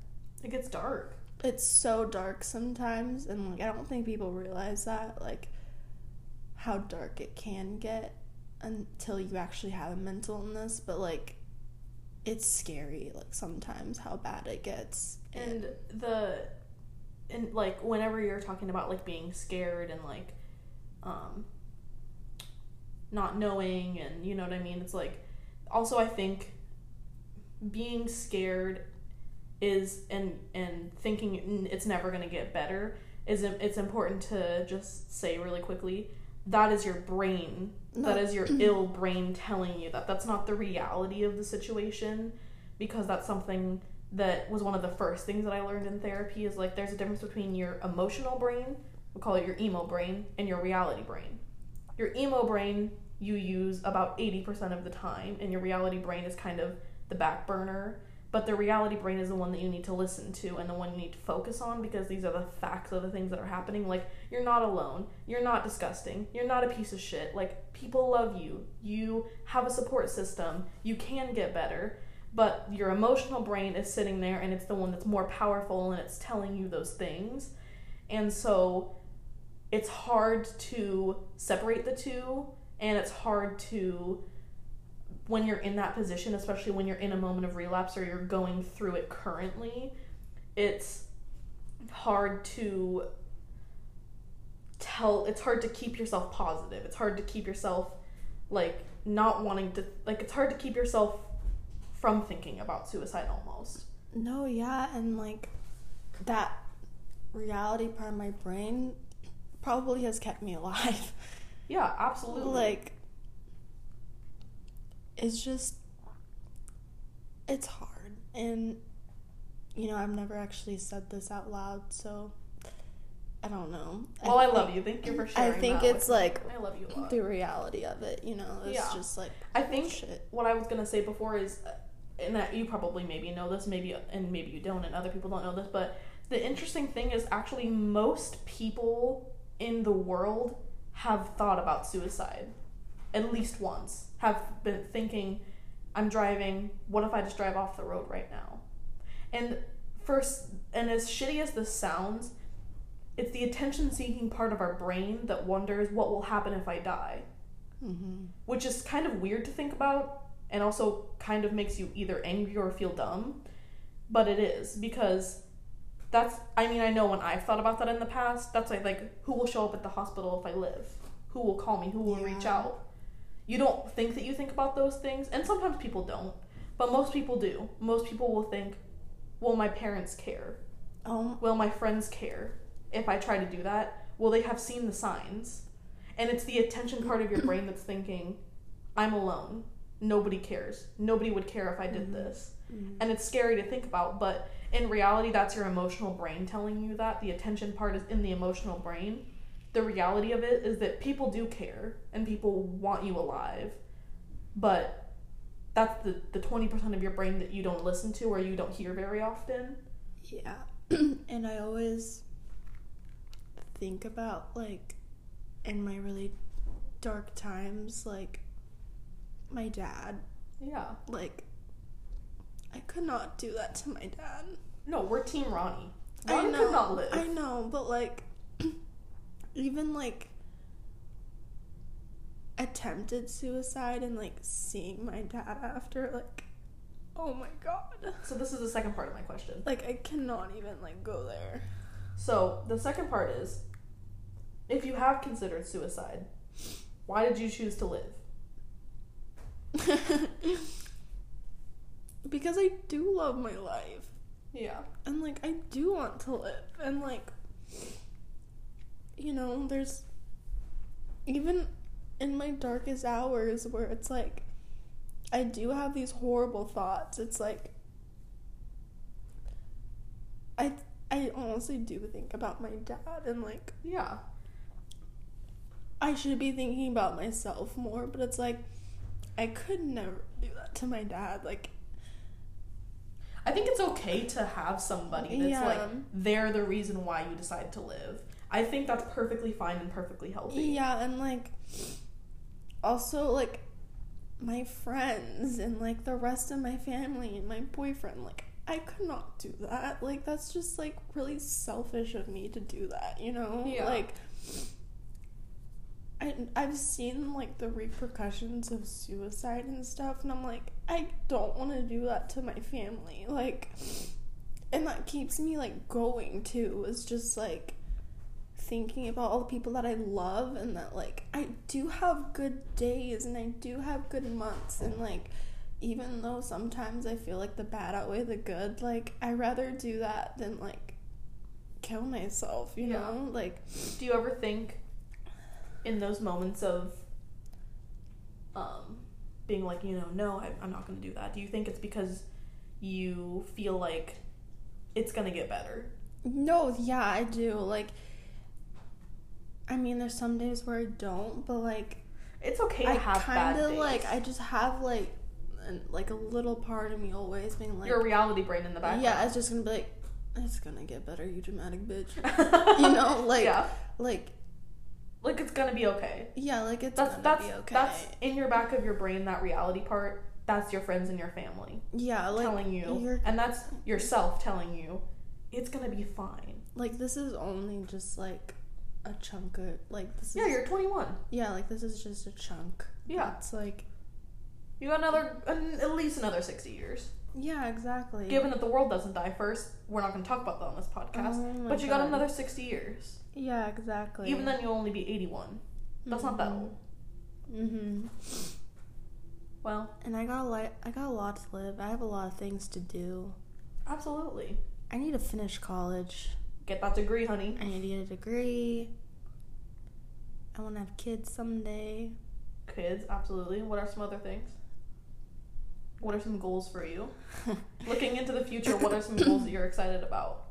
It gets dark. It's so dark sometimes and like I don't think people realize that like how dark it can get until you actually have a mental illness, but like it's scary like sometimes how bad it gets. and the and like whenever you're talking about like being scared and like um not knowing and you know what I mean it's like also I think being scared is and and thinking it's never going to get better is it's important to just say really quickly that is your brain that No. is your ill brain telling you that that's not the reality of the situation because that's something that was one of the first things that I learned in therapy is like there's a difference between your emotional brain, we call it your emo brain, and your reality brain. Your emo brain you use about 80% of the time, and your reality brain is kind of the back burner. But the reality brain is the one that you need to listen to and the one you need to focus on because these are the facts of the things that are happening. Like, you're not alone. You're not disgusting. You're not a piece of shit. Like, people love you. You have a support system. You can get better but your emotional brain is sitting there and it's the one that's more powerful and it's telling you those things and so it's hard to separate the two and it's hard to when you're in that position especially when you're in a moment of relapse or you're going through it currently it's hard to tell it's hard to keep yourself positive it's hard to keep yourself like not wanting to like it's hard to keep yourself from thinking about suicide almost. No, yeah, and like that reality part of my brain probably has kept me alive. Yeah, absolutely. like it's just it's hard and you know i've never actually said this out loud so i don't know well, I, think love you. Thank you for sharing I think it's with me. like I love you the reality of it you know it's Yeah. just like I think shit what I was gonna say before is, uh, and that you probably maybe know this, maybe and maybe you don't, and other people don't know this, but the interesting thing is actually most people in the world have thought about suicide, at least once. Have been thinking, I'm driving. What if I just drive off the road right now? And first, and as shitty as this sounds, it's the attention-seeking part of our brain that wonders what will happen if I die mm-hmm. which is kind of weird to think about and also kind of makes you either angry or feel dumb but it is because that's i mean i know when i've thought about that in the past that's like like who will show up at the hospital if i live who will call me who will reach out you don't think that you think about those things and sometimes people don't but most people do most people will think will my parents care oh will my friends care if I try to do that? Will they have seen the signs. And it's the attention part of your brain that's thinking, I'm alone. Nobody cares. Nobody would care if I did Mhm. this. Mm. And it's scary to think about, but in reality, that's your emotional brain telling you that. The attention part is in the emotional brain. The reality of it is that people do care and people want you alive. But that's the, the 20% of your brain that you don't listen to or you don't hear very often. Yeah. and I always think about like in my really dark times like my dad Yeah. like I could not do that to my dad. No, we're Team Ronnie. I Ronnie know, could not live. I know, but like even like attempted suicide and like seeing my dad after like oh my god. So this is the second part of my question. Like I cannot even like go there. So the second part is if you have considered suicide, why did you choose to live? because I do love my life. Yeah. And like I do want to live. And like you know, there's even in my darkest hours where it's like I do have these horrible thoughts. It's like I I honestly do think about my dad and like Yeah. I should be thinking about myself more, but it's like I could never do that to my dad. Like I think it's okay to have somebody that's like they're the reason why you decide to live. I think that's perfectly fine and perfectly healthy. Yeah, and like also like my friends and like the rest of my family and my boyfriend, like I could not do that. Like that's just like really selfish of me to do that, you know? Yeah. Like I I've seen like the repercussions of suicide and stuff and I'm like I don't want to do that to my family. Like and that keeps me like going too. It's just like thinking about all the people that I love and that like I do have good days and I do have good months and like even though sometimes I feel like the bad outweigh the good, like I rather do that than like kill myself, you Yeah. know? Like Do you ever think in those moments of um being like, you know, no, I, I'm not going to do that. Do you think it's because you feel like it's going to get better? no, yeah, I do. Like I mean there's some days where I don't, but like It's okay to I have bad kind of like I just have like an, like a little part of me always being like your reality brain in the back. Yeah, it's just gonna be like, it's gonna get better, you dramatic bitch. you know, like, yeah, like, like it's gonna be okay. yeah, like it's That's gonna that's be okay. that's in your back of your brain. That reality part. That's your friends and your family yeah, like telling you, and that's yourself telling you, it's gonna be fine. like this is only just like a chunk of like this is Yeah, you're 21. yeah, like this is just a chunk. Yeah. it's like You got another, an, at least another 60 years. yeah, exactly. Given that the world doesn't die first, we're not going to talk about that on this podcast. Oh but you got another 60 years. yeah, exactly. Even then, you'll only be 81. That's not that old. Mm-hmm. Well, And I got a lot. I got a lot to live. I have a lot of things to do. absolutely. I need to finish college. Get that degree, honey. I need to get a degree. I want to have kids someday. Kids, absolutely. What are some other things? What are some goals for you? Looking into the future, what are some goals that you're excited about?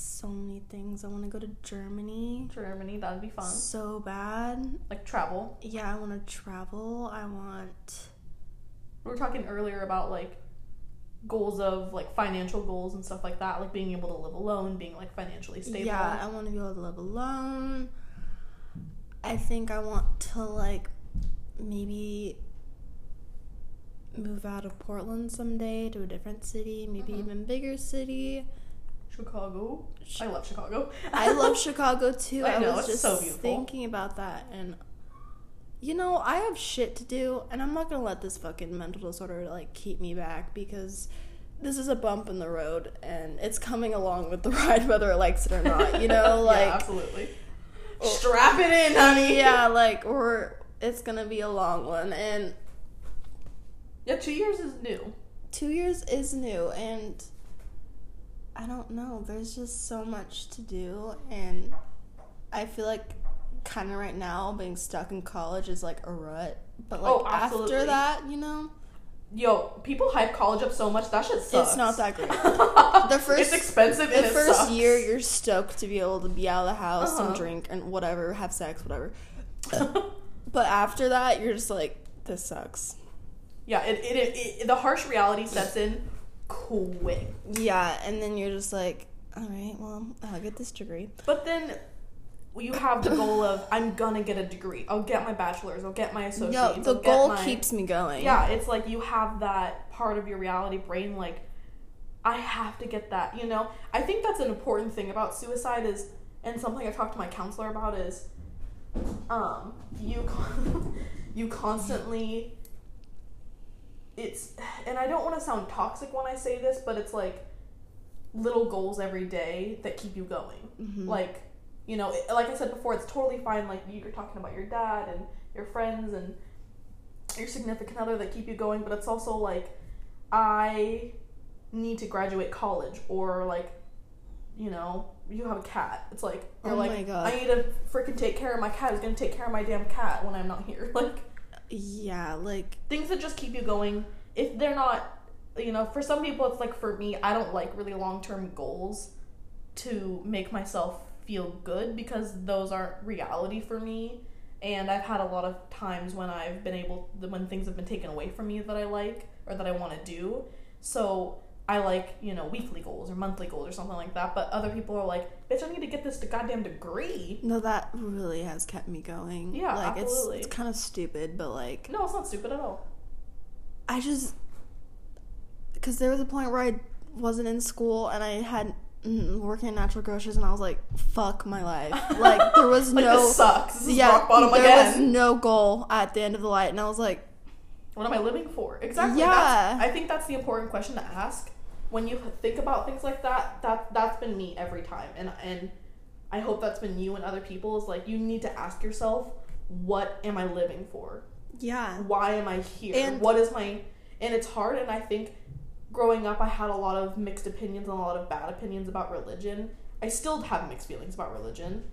so many things. I want to go to Germany Germany, that'd be fun. so bad. Like travel. Yeah, I want to travel. I want. We were talking earlier about like goals of like financial goals and stuff like that, like being able to live alone, being like financially stable. Yeah, I want to be able to live alone. I think I want to like maybe move out of Portland someday to a different city, maybe Mhm. even bigger city. Chicago. I love Chicago. I love Chicago too. I I, was just so beautiful. thinking about that and you know, I have shit to do and I'm not to let this fucking mental disorder like keep me back because this is a bump in the road and it's coming along with the ride whether it likes it or not, you know, like yeah, absolutely. Oh, Strap it in, honey. yeah, like we're it's to be a long one and Yeah, two years is new. 2 years is new and I don't know, there's just so much to do and I feel like kind of right now being stuck in college is like a rut. But like Oh, after that, you know, Yo, people hype college up so much that shit sucks. it's not that great. the first- it's expensive the it first sucks. year, you're stoked to be able to be out of the house Uh-huh. and drink and whatever, have sex, whatever. But after that, you're just like, this sucks. yeah, it, it, it, it the harsh reality sets in quick. Yeah, and then you're just like, all right, well, I'll get this degree. But then you have the goal of I'm gonna get a degree. I'll get my bachelor's. I'll get my associate's. No, the goal my- keeps me going. Yeah, it's like you have that part of your reality brain like I have to get that, you know? I think that's an important thing about suicide is and something I talked to my counselor about is um you con- you constantly it's and I don't want to sound toxic when I say this, but it's like little goals every day that keep you going. Mhm. Like, you know, it- like I said before, it's totally fine. Like you're talking about your dad and your friends and your significant other that keep you going, but it's also like I need to graduate college or like you know, you have a cat. It's like you're Oh like my God. I need to freaking take care of my cat. Who's gonna take care of my damn cat when I'm not here? Like Yeah, like, things that just keep you going. If they're not, you know, for some people, it's like for me, I don't like really long term goals to make myself feel good because those aren't reality for me. And I've had a lot of times when I've been able, when things have been taken away from me that I like or that I want to do. So I like, you know, weekly goals or monthly goals or something like that. But other people are like, bitch, I need to get this goddamn degree. no, that really has kept me going. Yeah, like absolutely. it's it's kind of stupid, but like No, it's not stupid at all. I just because there was a point where I wasn't in school and I had working at natural grocers and I was like, fuck my life. Like there was Like, no this sucks. Yeah, there again. was no goal at the end of the light, and I was like, What am I living for? Exactly. Yeah. I think that's the important question to ask when you think about things like that. That that's been me every time, and and I hope that's been you and other people. Is like you need to ask yourself, what am I living for? yeah, Why am I here? And- what is my? And it's hard, and I think growing up, I had a lot of mixed opinions and a lot of bad opinions about religion. I still have mixed feelings about religion,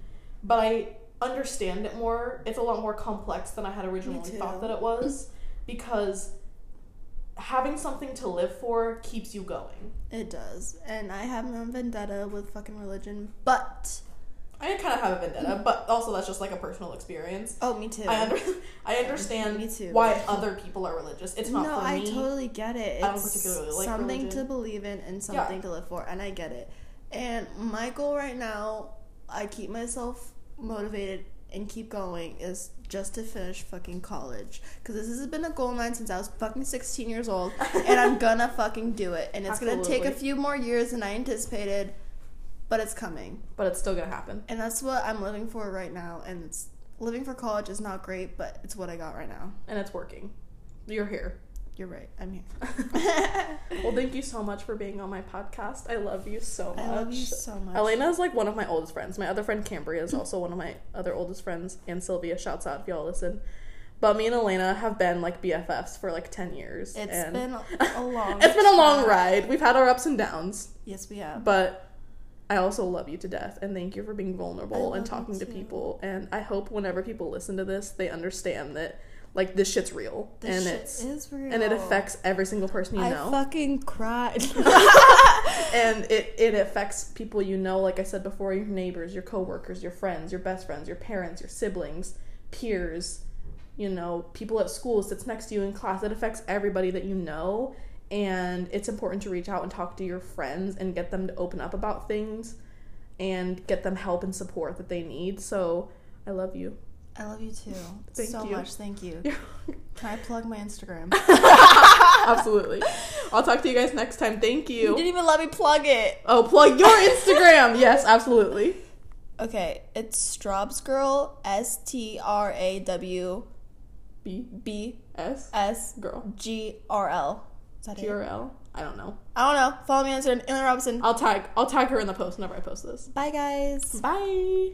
but I understand it more. It's a lot more complex than I had originally thought that it was because having something to live for keeps you going. it does. And I have no vendetta with fucking religion, but I kind of have a vendetta, mm. but also that's just like a personal experience. oh, me too. I under I understand Me too. why other people are religious. It's not no, for I me. totally get it. It's I don't particularly like something religion. to believe in and something to live for, and I get it. And my goal right now, I keep myself motivated and keep going is just to finish fucking college because this has been a goal of mine since I was fucking 16 years old, and I'm gonna fucking do it. And it's gonna take a few more years than I anticipated, but it's coming. but it's still gonna happen. And that's what I'm living for right now. And it's living for college is not great, but it's what I got right now. and it's working. You're here. You're right. I'm here. Well, thank you so much for being on my podcast. I love you so much. I love you so much. Elena is like one of my oldest friends. My other friend Cambria is also one of my other oldest friends, and Sylvia shouts out if y'all listen. But me and Elena have been like BFFs for like ten years. It's and been a long. it's been a long ride. We've had our ups and downs, Yes, we have. but I also love you to death, and thank you for being vulnerable and talking to people. And I hope whenever people listen to this, they understand that like this shit's real, This and shit it's is real. and it affects every single person you I know. fucking cried. and it, it affects people you know like i said before your neighbors your coworkers your friends your best friends your parents your siblings peers you know people at school sits next to you in class it affects everybody that you know and it's important to reach out and talk to your friends and get them to open up about things and get them help and support that they need so i love you I love you too. Thank so you. much. Thank you. Can I plug my Instagram? absolutely i'll talk to you guys next time thank you you didn't even let me plug it. oh plug your instagram yes absolutely Okay, it's Straubs Girl. S T R A W b B s S girl G R L. That it? I don't know. I don't know. Follow me on Instagram, Ilana Robinson. I'll tag I'll tag her in the post whenever I post this. Bye, guys. Bye.